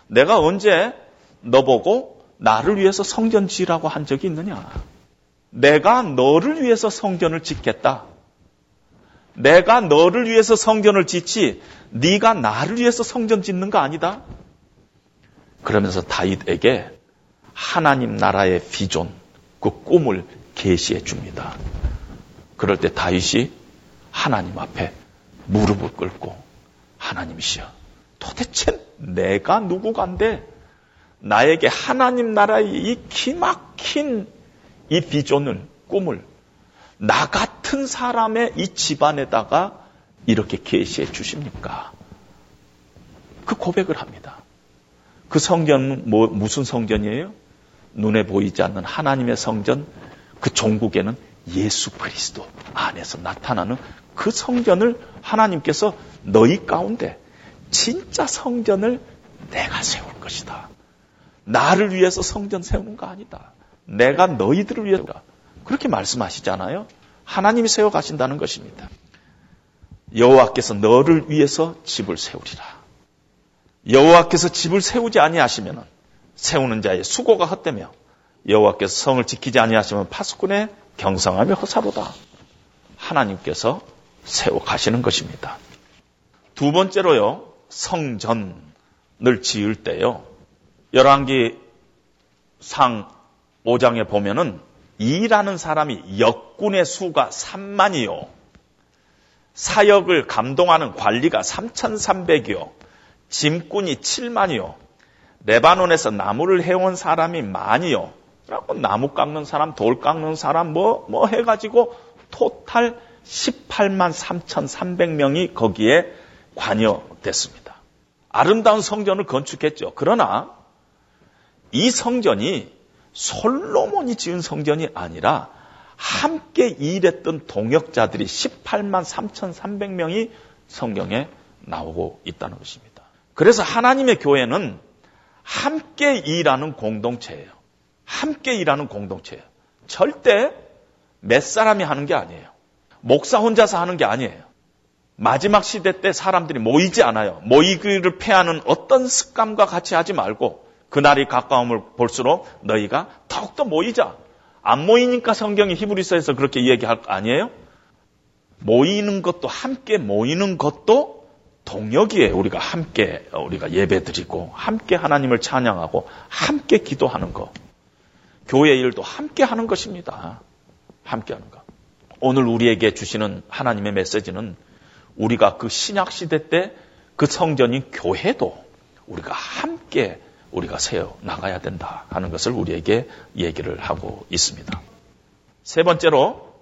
내가 언제 너보고 나를 위해서 성전 지으라고 한 적이 있느냐? 내가 너를 위해서 성전을 짓겠다. 내가 너를 위해서 성전을 짓지 네가 나를 위해서 성전 짓는 거 아니다. 그러면서 다윗에게 하나님 나라의 비전, 그 꿈을 계시해 줍니다. 그럴 때 다윗이 하나님 앞에 무릎을 꿇고 하나님이시여 도대체 내가 누구간데 나에게 하나님 나라의 이 기막힌 이 비전을, 꿈을 나 같은 사람의 이 집안에다가 이렇게 계시해 주십니까? 그 고백을 합니다. 그 성전은 뭐, 무슨 성전이에요? 눈에 보이지 않는 하나님의 성전, 그 종국에는 예수 그리스도 안에서 나타나는 그 성전을 하나님께서 너희 가운데 진짜 성전을 내가 세울 것이다. 나를 위해서 성전 세우는 거 아니다. 내가 너희들을 위해서 그렇게 말씀하시잖아요. 하나님이 세워 가신다는 것입니다. 여호와께서 너를 위해서 집을 세우리라. 여호와께서 집을 세우지 아니하시면 세우는 자의 수고가 헛되며 여호와께서 성을 지키지 아니하시면 파수꾼의 경성하며 허사로다. 하나님께서 세워 가시는 것입니다. 두 번째로요. 성전을 지을 때요. 열왕기 상 5장에 보면은 이라는 사람이 역군의 수가 3만이요. 사역을 감동하는 관리가 3,300이요. 짐꾼이 7만이요. 레바논에서 나무를 해온 사람이 만이요. 그리고 나무 깎는 사람, 돌 깎는 사람, 뭐, 뭐 해가지고 토탈 18만 3,300명이 거기에 관여됐습니다. 아름다운 성전을 건축했죠. 그러나 이 성전이 솔로몬이 지은 성전이 아니라 함께 일했던 동역자들이 18만 3,300명이 성경에 나오고 있다는 것입니다. 그래서 하나님의 교회는 함께 일하는 공동체예요. 함께 일하는 공동체예요. 절대 몇 사람이 하는 게 아니에요. 목사 혼자서 하는 게 아니에요. 마지막 시대 때 사람들이 모이지 않아요. 모이기를 패하는 어떤 습관과 같이 하지 말고 그날이 가까움을 볼수록 너희가 더욱더 모이자. 안 모이니까 성경이 히브리서에서 그렇게 이야기할 거 아니에요? 모이는 것도 함께 모이는 것도 동역이에요. 우리가 함께 우리가 예배드리고 함께 하나님을 찬양하고 함께 기도하는 것. 교회 일도 함께 하는 것입니다. 함께 하는 것. 오늘 우리에게 주시는 하나님의 메시지는 우리가 그 신약 시대 때 그 성전인 교회도 우리가 함께 우리가 세워 나가야 된다 하는 것을 우리에게 얘기를 하고 있습니다. 세 번째로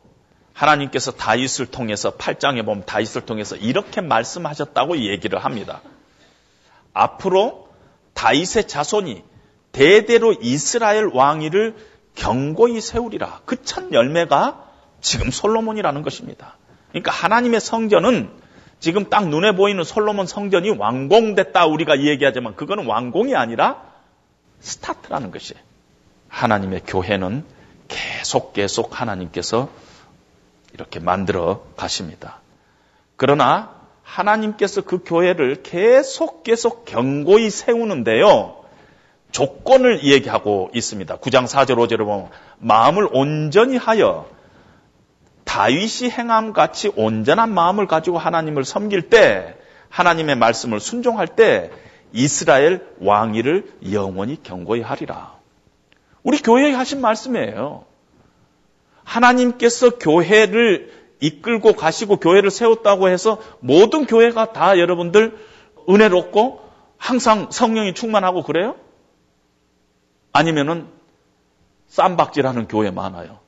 하나님께서 다윗을 통해서 8장에 보면 다윗을 통해서 이렇게 말씀하셨다고 얘기를 합니다. 앞으로 다윗의 자손이 대대로 이스라엘 왕위를 경고히 세우리라. 그 첫 열매가 지금 솔로몬이라는 것입니다. 그러니까 하나님의 성전은 지금 딱 눈에 보이는 솔로몬 성전이 완공됐다 우리가 얘기하지만 그거는 완공이 아니라 start라는 것이 하나님의 교회는 계속 계속 하나님께서 이렇게 만들어 가십니다. 그러나 하나님께서 그 교회를 계속 계속 견고히 세우는데요. 조건을 얘기하고 있습니다. 9장 4절 5절을 보면 마음을 온전히 하여 다윗이 행함 같이 온전한 마음을 가지고 하나님을 섬길 때 하나님의 말씀을 순종할 때 이스라엘 왕위를 영원히 경고히 하리라. 우리 교회에 하신 말씀이에요. 하나님께서 교회를 이끌고 가시고 교회를 세웠다고 해서 모든 교회가 다 여러분들 은혜롭고 항상 성령이 충만하고 그래요? 아니면은 쌈박질하는 교회 많아요.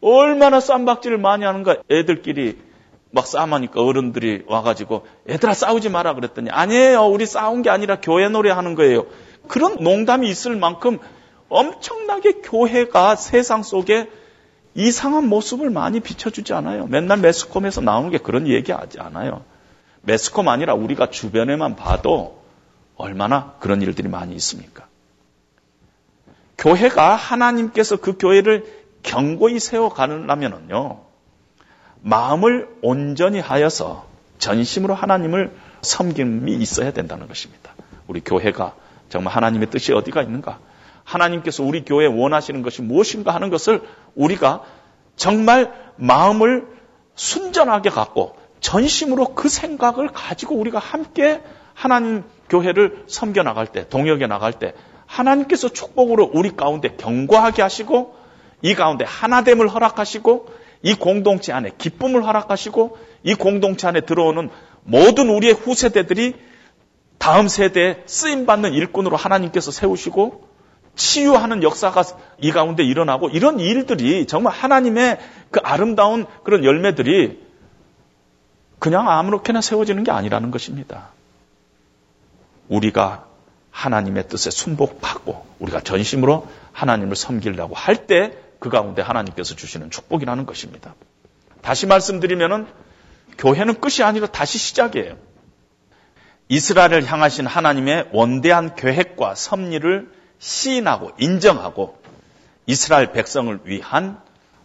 얼마나 쌈박질을 많이 하는가 애들끼리 막 싸움하니까 어른들이 와가지고 애들아 싸우지 마라 그랬더니 아니에요 우리 싸운 게 아니라 교회 노래하는 거예요. 그런 농담이 있을 만큼 엄청나게 교회가 세상 속에 이상한 모습을 많이 비춰주지 않아요. 맨날 매스컴에서 나오는 게 그런 얘기하지 않아요. 매스컴 아니라 우리가 주변에만 봐도 얼마나 그런 일들이 많이 있습니까? 교회가 하나님께서 그 교회를 경고히 세워가려면요, 마음을 온전히 하여서 전심으로 하나님을 섬김이 있어야 된다는 것입니다. 우리 교회가 정말 하나님의 뜻이 어디가 있는가? 하나님께서 우리 교회에 원하시는 것이 무엇인가 하는 것을 우리가 정말 마음을 순전하게 갖고 전심으로 그 생각을 가지고 우리가 함께 하나님 교회를 섬겨 나갈 때, 동역에 나갈 때 하나님께서 축복으로 우리 가운데 경고하게 하시고 이 가운데 하나됨을 허락하시고 이 공동체 안에 기쁨을 허락하시고 이 공동체 안에 들어오는 모든 우리의 후세대들이 다음 세대에 쓰임 받는 일꾼으로 하나님께서 세우시고 치유하는 역사가 이 가운데 일어나고 이런 일들이 정말 하나님의 그 아름다운 그런 열매들이 그냥 아무렇게나 세워지는 게 아니라는 것입니다. 우리가 하나님의 뜻에 순복받고 우리가 전심으로 하나님을 섬기려고 할 때 그 가운데 하나님께서 주시는 축복이라는 것입니다. 다시 말씀드리면은 교회는 끝이 아니라 다시 시작이에요. 이스라엘을 향하신 하나님의 원대한 계획과 섭리를 시인하고 인정하고 이스라엘 백성을 위한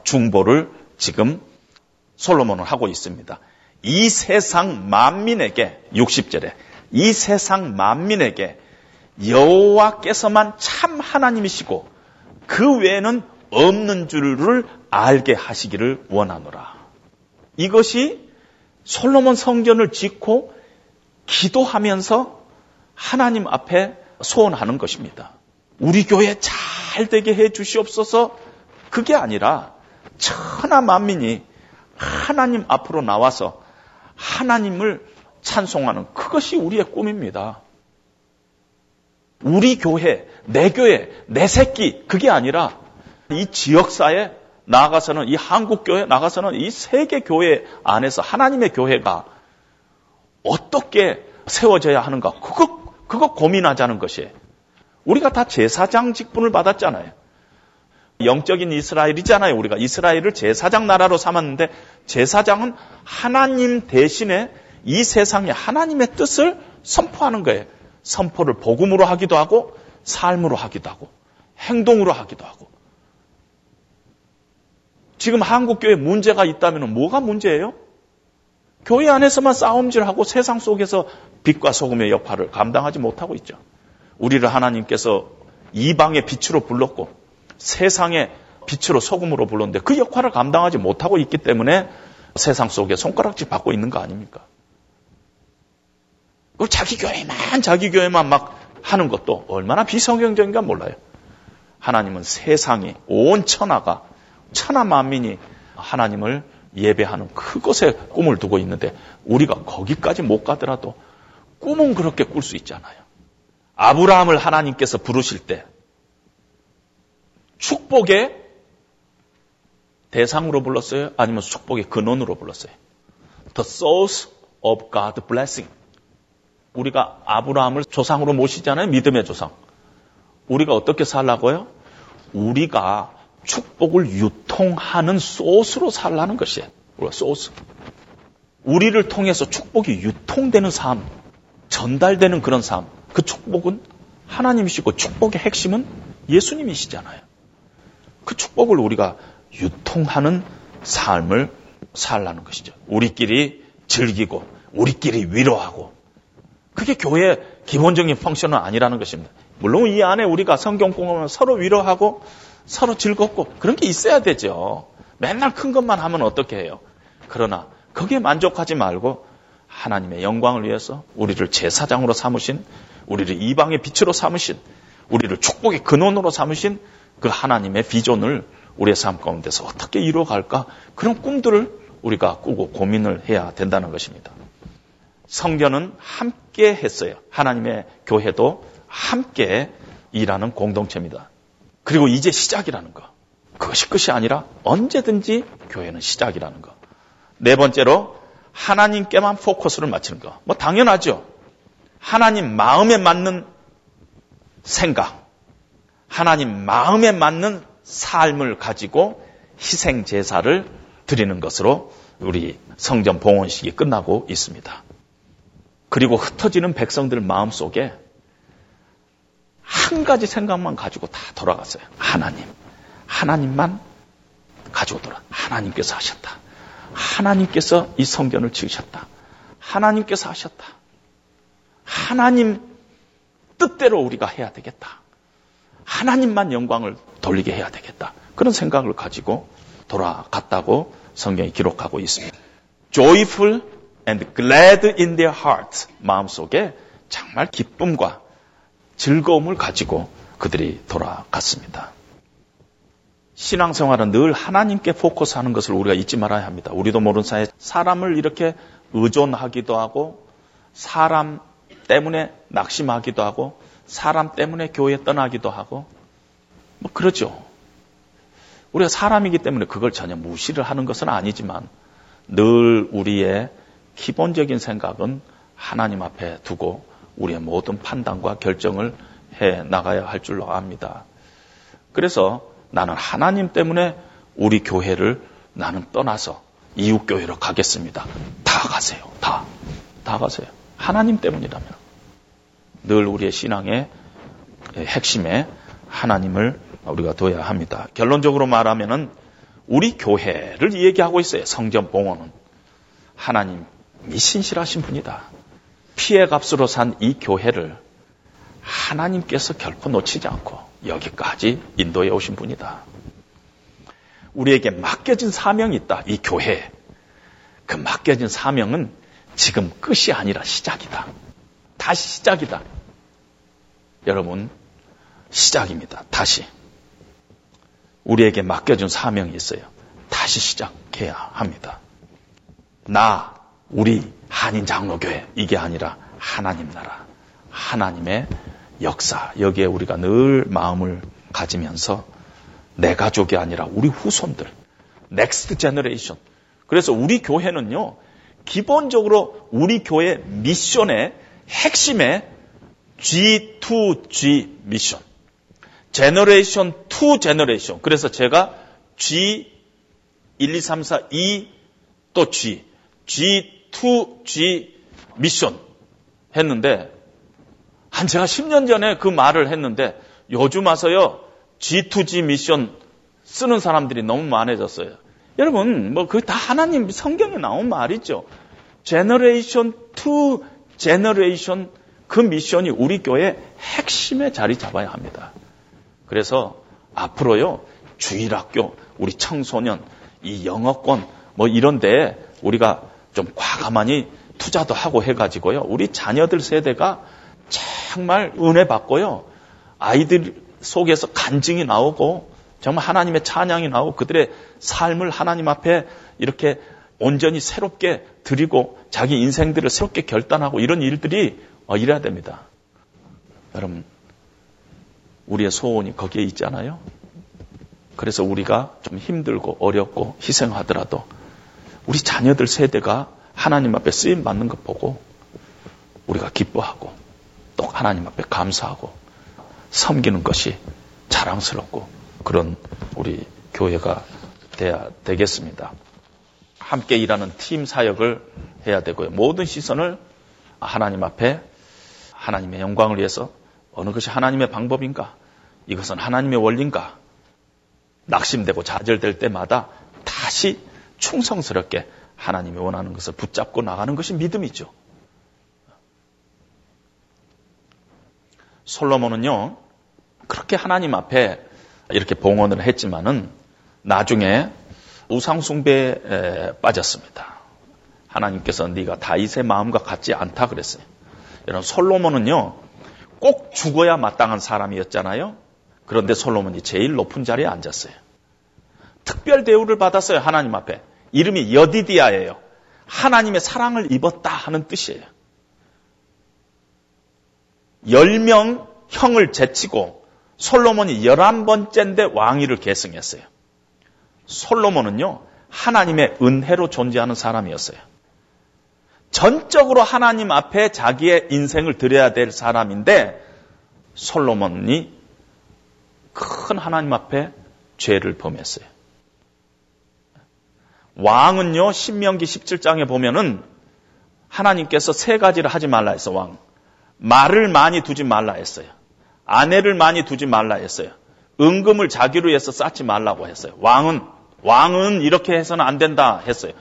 중보를 지금 솔로몬은 하고 있습니다. 이 세상 만민에게 60절에 이 세상 만민에게 여호와께서만 참 하나님이시고 그 외에는 없는 줄을 알게 하시기를 원하노라. 이것이 솔로몬 성전을 짓고 기도하면서 하나님 앞에 소원하는 것입니다. 우리 교회 잘 되게 해 주시옵소서 그게 아니라 천하 만민이 하나님 앞으로 나와서 하나님을 찬송하는 그것이 우리의 꿈입니다. 우리 교회, 내 교회, 내 새끼, 그게 아니라 이 지역사회 나가서는 이 한국 교회 나가서는 이 세계 교회 안에서 하나님의 교회가 어떻게 세워져야 하는가 그거 그거 고민하자는 것이에요. 우리가 다 제사장 직분을 받았잖아요. 영적인 이스라엘이잖아요. 우리가 이스라엘을 제사장 나라로 삼았는데 제사장은 하나님 대신에 이 세상에 하나님의 뜻을 선포하는 거예요. 선포를 복음으로 하기도 하고 삶으로 하기도 하고 행동으로 하기도 하고 지금 한국 교회 문제가 있다면 뭐가 문제예요? 교회 안에서만 싸움질하고 세상 속에서 빛과 소금의 역할을 감당하지 못하고 있죠. 우리를 하나님께서 이방의 빛으로 불렀고 세상의 빛으로 소금으로 불렀는데 그 역할을 감당하지 못하고 있기 때문에 세상 속에 손가락질 받고 있는 거 아닙니까? 자기 교회만 자기 교회만 막 하는 것도 얼마나 비성경적인가 몰라요. 하나님은 세상이 온 천하가 천하 만민이 하나님을 예배하는 그곳에 꿈을 두고 있는데 우리가 거기까지 못 가더라도 꿈은 그렇게 꿀 수 있잖아요. 아브라함을 하나님께서 부르실 때 축복의 대상으로 불렀어요? 아니면 축복의 근원으로 불렀어요? The source of God blessing. 우리가 아브라함을 조상으로 모시잖아요. 믿음의 조상. 우리가 어떻게 살라고요? 우리가 축복을 유통하는 소스로 살라는 것이에요. 소스. 우리를 통해서 축복이 유통되는 삶, 전달되는 그런 삶. 그 축복은 하나님이시고 축복의 핵심은 예수님이시잖아요. 그 축복을 우리가 유통하는 삶을 살라는 것이죠. 우리끼리 즐기고, 우리끼리 위로하고. 그게 교회의 기본적인 펑션은 아니라는 것입니다. 물론 이 안에 우리가 성경 공부하면 서로 위로하고 서로 즐겁고 그런 게 있어야 되죠. 맨날 큰 것만 하면 어떻게 해요? 그러나 거기에 만족하지 말고 하나님의 영광을 위해서 우리를 제사장으로 삼으신 우리를 이방의 빛으로 삼으신 우리를 축복의 근원으로 삼으신 그 하나님의 비전을 우리의 삶 가운데서 어떻게 이루어갈까 그런 꿈들을 우리가 꾸고 고민을 해야 된다는 것입니다. 성전은 함께 했어요. 하나님의 교회도 함께 일하는 공동체입니다. 그리고 이제 시작이라는 거. 그것이 끝이 아니라 언제든지 교회는 시작이라는 거. 네 번째로 하나님께만 포커스를 맞추는 거. 뭐 당연하죠. 하나님 마음에 맞는 생각, 하나님 마음에 맞는 삶을 가지고 희생 제사를 드리는 것으로 우리 성전 봉헌식이 끝나고 있습니다. 그리고 흩어지는 백성들 마음 속에 한 가지 생각만 가지고 다 돌아갔어요. 하나님. 하나님만 가지고 돌아. 하나님께서 하셨다. 하나님께서 이 성전을 지으셨다. 하나님께서 하셨다. 하나님 뜻대로 우리가 해야 되겠다. 하나님만 영광을 돌리게 해야 되겠다. 그런 생각을 가지고 돌아갔다고 성경이 기록하고 있습니다. joyful and glad in their heart. 마음속에 정말 기쁨과 즐거움을 가지고 그들이 돌아갔습니다. 신앙생활은 늘 하나님께 포커스하는 것을 우리가 잊지 말아야 합니다. 우리도 모르는 사이에 사람을 이렇게 의존하기도 하고 사람 때문에 낙심하기도 하고 사람 때문에 교회 떠나기도 하고 뭐 그러죠. 우리가 사람이기 때문에 그걸 전혀 무시를 하는 것은 아니지만 늘 우리의 기본적인 생각은 하나님 앞에 두고 우리의 모든 판단과 결정을 해 나가야 할 줄로 압니다. 그래서 나는 하나님 때문에 우리 교회를 나는 떠나서 이웃 교회로 가겠습니다. 다 가세요. 다. 다 가세요. 하나님 때문이라면. 늘 우리의 신앙의 핵심에 하나님을 우리가 둬야 합니다. 결론적으로 말하면은 우리 교회를 얘기하고 있어요. 성전 봉헌은. 하나님이 신실하신 분이다. 피해 값으로 산 이 교회를 하나님께서 결코 놓치지 않고 여기까지 인도해 오신 분이다. 우리에게 맡겨진 사명이 있다. 이 교회. 그 맡겨진 사명은 지금 끝이 아니라 시작이다. 다시 시작이다. 여러분, 시작입니다. 다시. 우리에게 맡겨준 사명이 있어요. 다시 시작해야 합니다. 나, 우리 한인 장로교회 이게 아니라 하나님 나라, 하나님의 역사 여기에 우리가 늘 마음을 가지면서 내 가족이 아니라 우리 후손들, Next generation. 그래서 우리 교회는요, 기본적으로 우리 교회 미션의 핵심에 G2G 미션. Generation to generation. 그래서 제가 G 1, 2, 3, 4, 2, 또 G, G2G 미션 했는데, 한 제가 10년 전에 그 말을 했는데, 요즘 와서요, G2G 미션 쓰는 사람들이 너무 많아졌어요. 여러분, 뭐, 그 다 하나님 성경에 나온 말이죠. Generation to generation 그 미션이 우리 교회 핵심에 자리 잡아야 합니다. 그래서 앞으로요, 주일학교, 우리 청소년, 이 영어권, 뭐 이런데 우리가 좀 과감하니 투자도 하고 해가지고요, 우리 자녀들 세대가 정말 은혜 받고요, 아이들 속에서 간증이 나오고, 정말 하나님의 찬양이 나오고, 그들의 삶을 하나님 앞에 이렇게 온전히 새롭게 드리고, 자기 인생들을 새롭게 결단하고, 이런 일들이 어, 이래야 됩니다. 여러분, 우리의 소원이 거기에 있잖아요. 그래서 우리가 좀 힘들고 어렵고 희생하더라도 우리 자녀들 세대가 하나님 앞에 쓰임 받는 것 보고 우리가 기뻐하고 또 하나님 앞에 감사하고 섬기는 것이 자랑스럽고 그런 우리 교회가 돼야 되겠습니다. 함께 일하는 팀 사역을 해야 되고요. 모든 시선을 하나님 앞에 하나님의 영광을 위해서 어느 것이 하나님의 방법인가? 이것은 하나님의 원리인가? 낙심되고 좌절될 때마다 다시 충성스럽게 하나님이 원하는 것을 붙잡고 나가는 것이 믿음이죠. 솔로몬은요, 그렇게 하나님 앞에 이렇게 봉헌을 했지만은 나중에 우상숭배에 빠졌습니다. 하나님께서 네가 다윗의 마음과 같지 않다 그랬어요. 여러분 솔로몬은요 꼭 죽어야 마땅한 사람이었잖아요. 그런데 솔로몬이 제일 높은 자리에 앉았어요. 특별 대우를 받았어요 하나님 앞에. 이름이 여디디아예요. 하나님의 사랑을 입었다 하는 뜻이에요. 10명 형을 제치고 솔로몬이 11번째인데 왕위를 계승했어요. 솔로몬은요, 하나님의 은혜로 존재하는 사람이었어요. 전적으로 하나님 앞에 자기의 인생을 드려야 될 사람인데 솔로몬이 큰 하나님 앞에 죄를 범했어요. 왕은요, 신명기 17장에 보면은 하나님께서 세 가지를 하지 말라 했어, 왕. 말을 많이 두지 말라 했어요. 아내를 많이 두지 말라 했어요. 은금을 자기로 해서 쌓지 말라고 했어요. 왕은, 왕은 이렇게 해서는 안 된다 했어요.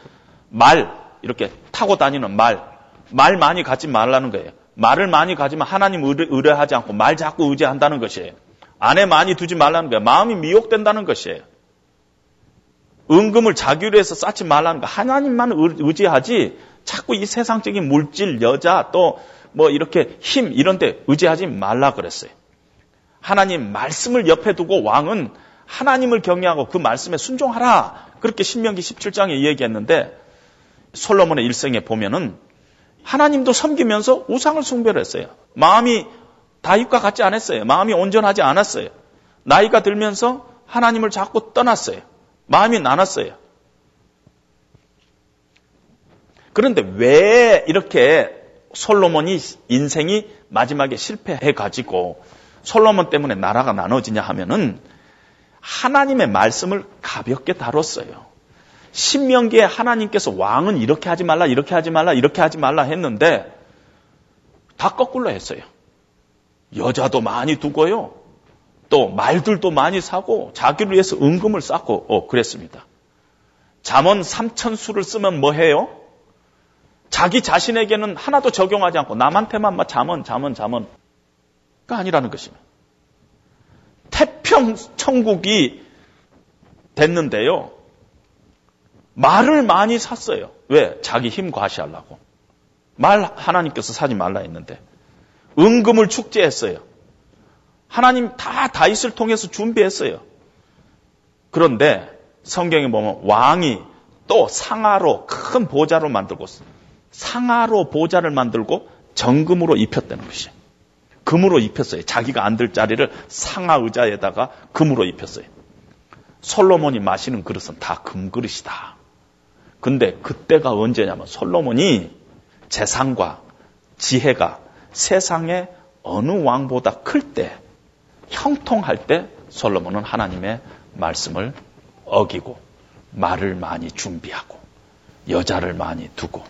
말, 이렇게 타고 다니는 말, 말 많이 갖지 말라는 거예요. 말을 많이 가지면 하나님 의뢰, 의뢰하지 않고 말 자꾸 의지한다는 것이에요. 아내 많이 두지 말라는 거예요. 마음이 미혹된다는 것이에요. 은금을 자기로 해서 쌓지 말라는 거. 하나님만 의지하지 자꾸 이 세상적인 물질, 여자, 또 뭐 이렇게 힘 이런 데 의지하지 말라 그랬어요. 하나님 말씀을 옆에 두고 왕은 하나님을 경외하고 그 말씀에 순종하라. 그렇게 신명기 17장에 얘기했는데 솔로몬의 일생에 보면은 하나님도 섬기면서 우상을 숭배를 했어요. 마음이 다윗과 같지 않았어요. 마음이 온전하지 않았어요. 나이가 들면서 하나님을 자꾸 떠났어요. 마음이 나눴어요. 그런데 왜 이렇게 솔로몬이 인생이 마지막에 실패해 가지고 솔로몬 때문에 나라가 나눠지냐 하면은 하나님의 말씀을 가볍게 다뤘어요. 신명기에 하나님께서 왕은 이렇게 하지 말라, 이렇게 하지 말라, 이렇게 하지 말라 했는데 다 거꾸로 했어요. 여자도 많이 두고요. 또 말들도 많이 사고 자기를 위해서 은금을 쌓고 어, 그랬습니다. 잠언 3천 수를 쓰면 뭐 해요? 자기 자신에게는 하나도 적용하지 않고 남한테만 막 잠언, 잠언, 잠언가 아니라는 것입니다. 태평 천국이 됐는데요. 말을 많이 샀어요. 왜? 자기 힘 과시하려고. 말 하나님께서 사지 말라 했는데. 은금을 축제했어요. 하나님 다 다윗을 통해서 준비했어요. 그런데 성경에 보면 왕이 또 상하로 큰 보좌를 만들고 상하로 보좌를 만들고 정금으로 입혔다는 것이에요. 금으로 입혔어요. 자기가 앉을 자리를 상하 의자에다가 금으로 입혔어요. 솔로몬이 마시는 그릇은 다 금그릇이다. 근데 그때가 언제냐면 솔로몬이 재산과 지혜가 세상의 어느 왕보다 클 때, 형통할 때 솔로몬은 하나님의 말씀을 어기고 말을 많이 준비하고 여자를 많이 두고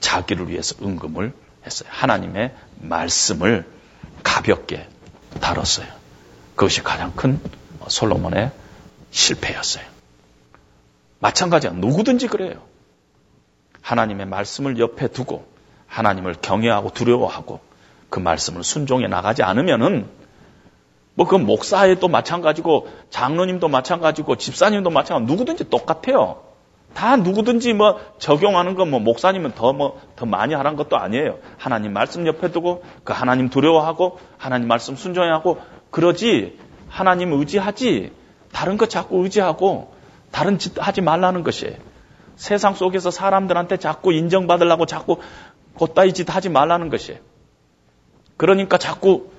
자기를 위해서 은금을 했어요. 하나님의 말씀을 가볍게 다뤘어요. 그것이 가장 큰 솔로몬의 실패였어요. 마찬가지야. 누구든지 그래요. 하나님의 말씀을 옆에 두고 하나님을 경외하고 두려워하고 그 말씀을 순종해 나가지 않으면은 뭐그 목사에도 마찬가지고 장로님도 마찬가지고 집사님도 마찬가지고 누구든지 똑같아요. 다 누구든지 뭐 적용하는 건 뭐 목사님은 더 뭐더 뭐 많이 하라는 것도 아니에요. 하나님 말씀 옆에 두고 그 하나님 두려워하고 하나님 말씀 순종하고 그러지 하나님 의지하지 다른 거 자꾸 의지하고 다른 짓 하지 말라는 것이에요. 세상 속에서 사람들한테 자꾸 인정받으려고 자꾸 곧다이 짓 하지 말라는 것이에요. 그러니까 자꾸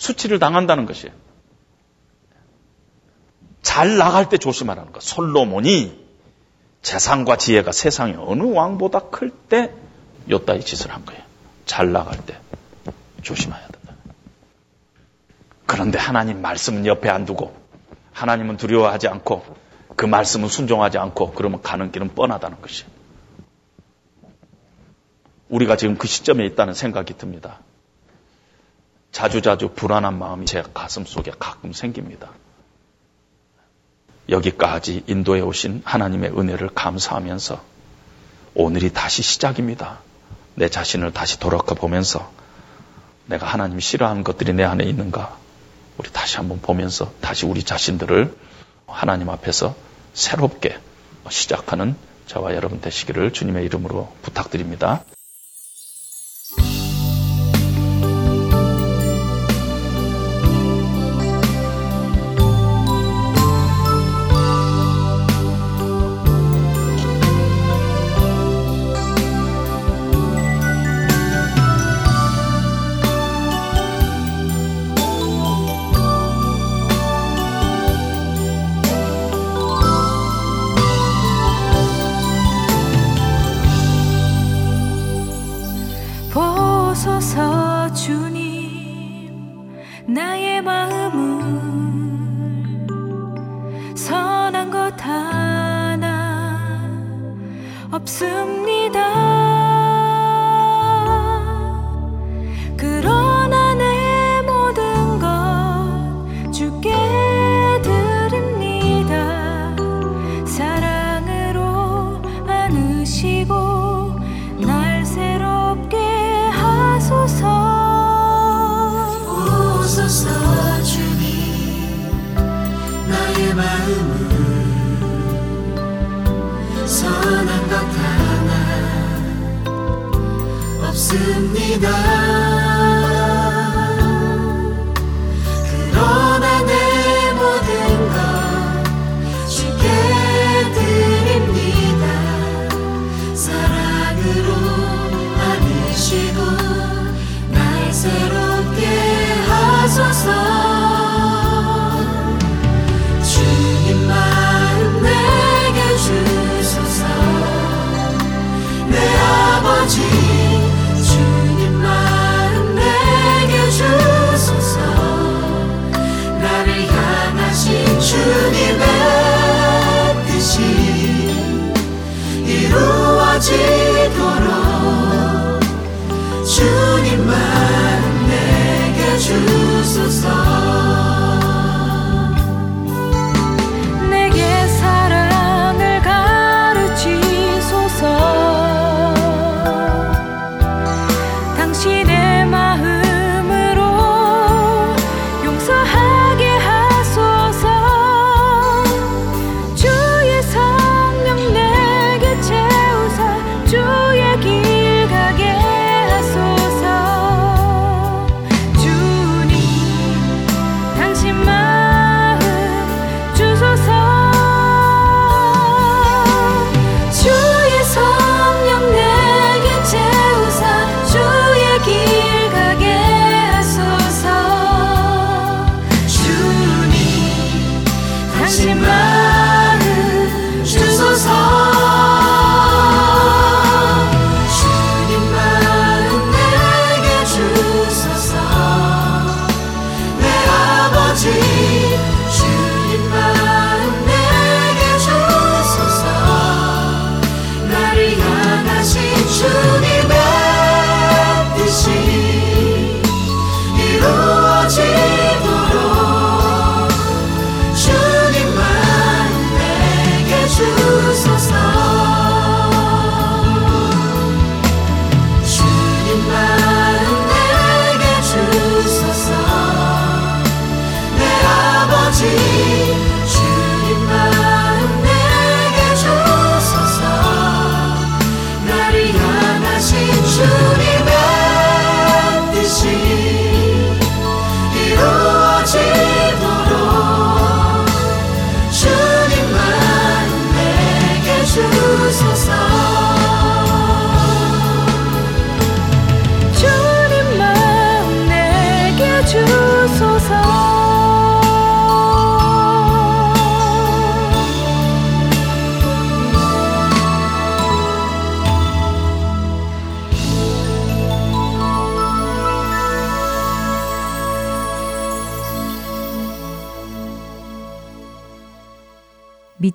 수치를 당한다는 것이에요. 잘 나갈 때 조심하라는 거. 솔로몬이 재산과 지혜가 세상의 어느 왕보다 클 때 요따이 짓을 한 거예요. 잘 나갈 때 조심해야 된다. 그런데 하나님 말씀은 옆에 안 두고 하나님은 두려워하지 않고 그 말씀은 순종하지 않고 그러면 가는 길은 뻔하다는 것이에요. 우리가 지금 그 시점에 있다는 생각이 듭니다. 자주자주 불안한 마음이 제 가슴 속에 가끔 생깁니다. 여기까지 인도해 오신 하나님의 은혜를 감사하면서 오늘이 다시 시작입니다. 내 자신을 다시 돌아가 보면서 내가 하나님이 싫어하는 것들이 내 안에 있는가 우리 다시 한번 보면서 다시 우리 자신들을 하나님 앞에서 새롭게 시작하는 저와 여러분 되시기를 주님의 이름으로 부탁드립니다.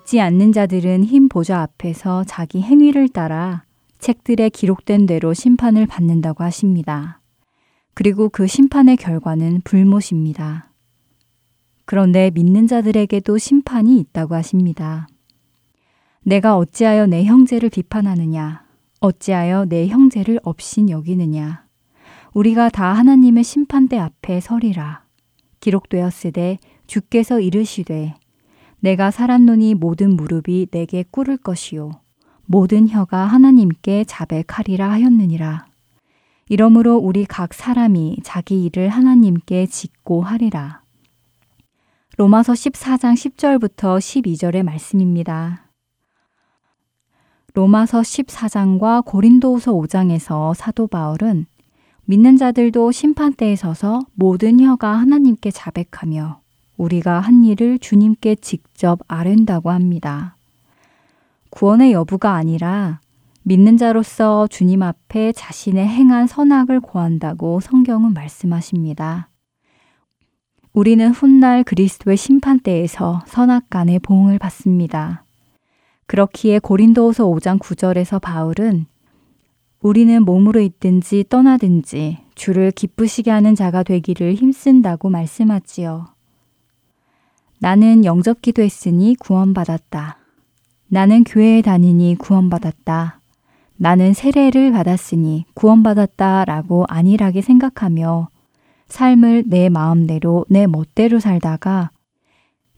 믿지 않는 자들은 흰 보좌 앞에서 자기 행위를 따라 책들에 기록된 대로 심판을 받는다고 하십니다. 그리고 그 심판의 결과는 불못입니다. 그런데 믿는 자들에게도 심판이 있다고 하십니다. 내가 어찌하여 내 형제를 비판하느냐? 어찌하여 내 형제를 업신 여기느냐? 우리가 다 하나님의 심판대 앞에 서리라. 기록되었으되 주께서 이르시되 내가 살았노니 모든 무릎이 내게 꿇을 것이요 모든 혀가 하나님께 자백하리라 하였느니라. 이러므로 우리 각 사람이 자기 일을 하나님께 짓고 하리라. 로마서 14장 10절부터 12절의 말씀입니다. 로마서 14장과 고린도후서 5장에서 사도 바울은 믿는 자들도 심판대에 서서 모든 혀가 하나님께 자백하며 우리가 한 일을 주님께 직접 아른다고 합니다. 구원의 여부가 아니라 믿는 자로서 주님 앞에 자신의 행한 선악을 고한다고 성경은 말씀하십니다. 우리는 훗날 그리스도의 심판대에서 선악간의 보응을 받습니다. 그렇기에 고린도후서 5장 9절에서 바울은 우리는 몸으로 있든지 떠나든지 주를 기쁘시게 하는 자가 되기를 힘쓴다고 말씀하지요. 나는 영접 기도했으니 구원받았다. 나는 교회에 다니니 구원받았다. 나는 세례를 받았으니 구원받았다 라고 안일하게 생각하며 삶을 내 마음대로 내 멋대로 살다가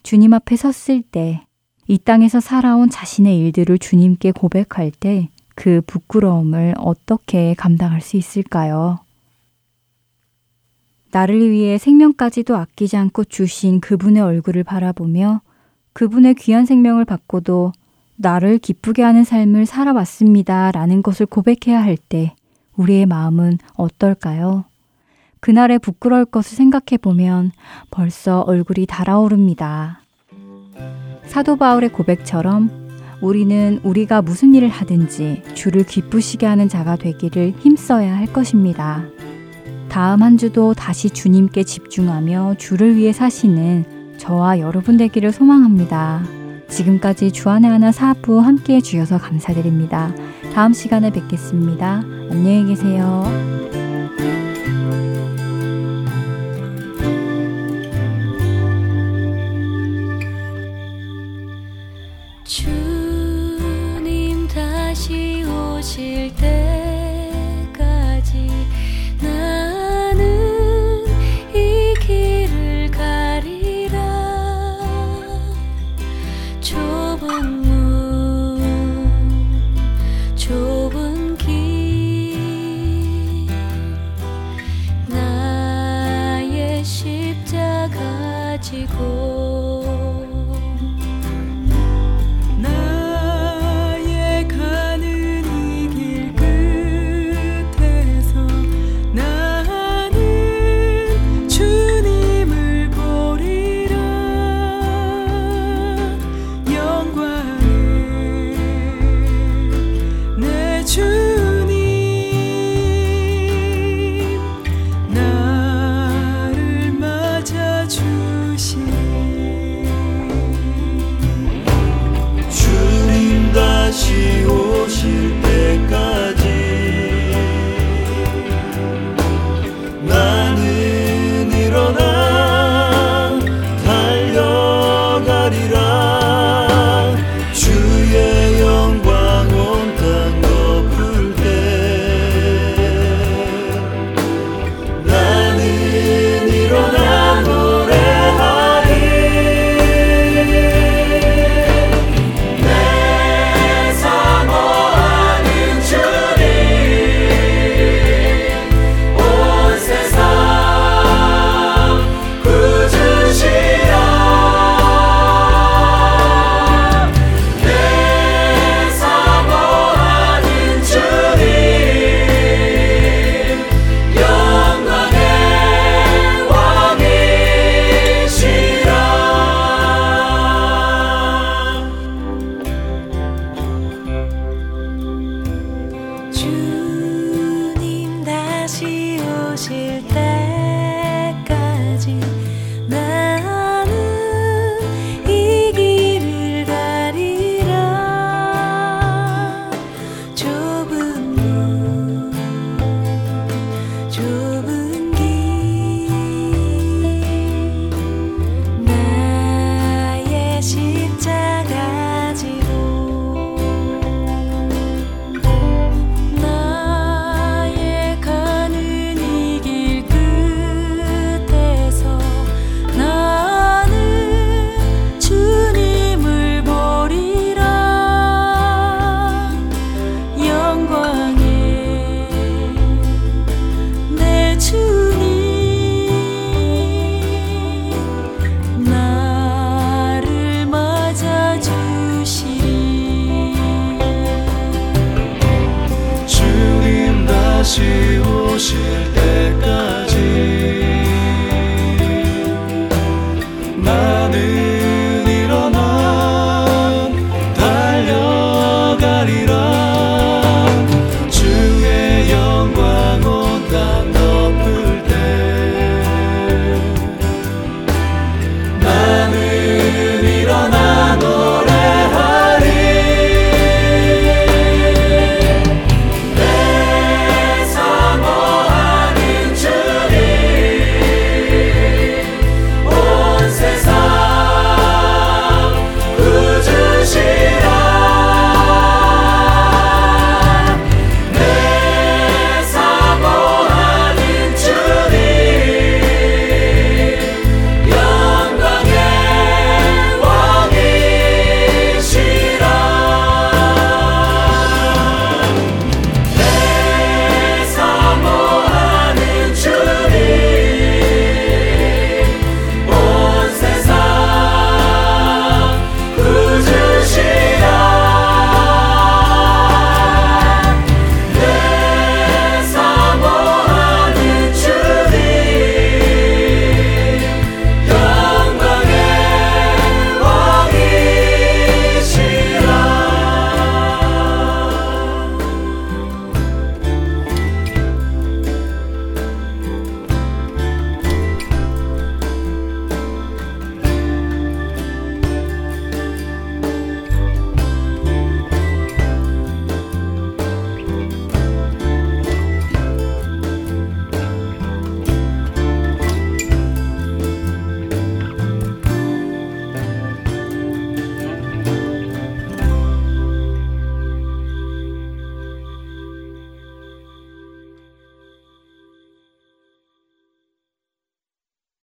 주님 앞에 섰을 때 이 땅에서 살아온 자신의 일들을 주님께 고백할 때 그 부끄러움을 어떻게 감당할 수 있을까요? 나를 위해 생명까지도 아끼지 않고 주신 그분의 얼굴을 바라보며 그분의 귀한 생명을 받고도 나를 기쁘게 하는 삶을 살아왔습니다. 라는 것을 고백해야 할 때 우리의 마음은 어떨까요? 그날의 부끄러울 것을 생각해 보면 벌써 얼굴이 달아오릅니다. 사도 바울의 고백처럼 우리는 우리가 무슨 일을 하든지 주를 기쁘시게 하는 자가 되기를 힘써야 할 것입니다. 다음 한 주도 다시 주님께 집중하며 주를 위해 사시는 저와 여러분 되기를 소망합니다. 지금까지 주안의 하나 사부 함께해 주셔서 감사드립니다. 다음 시간에 뵙겠습니다. 안녕히 계세요. 주님 다시 오실 때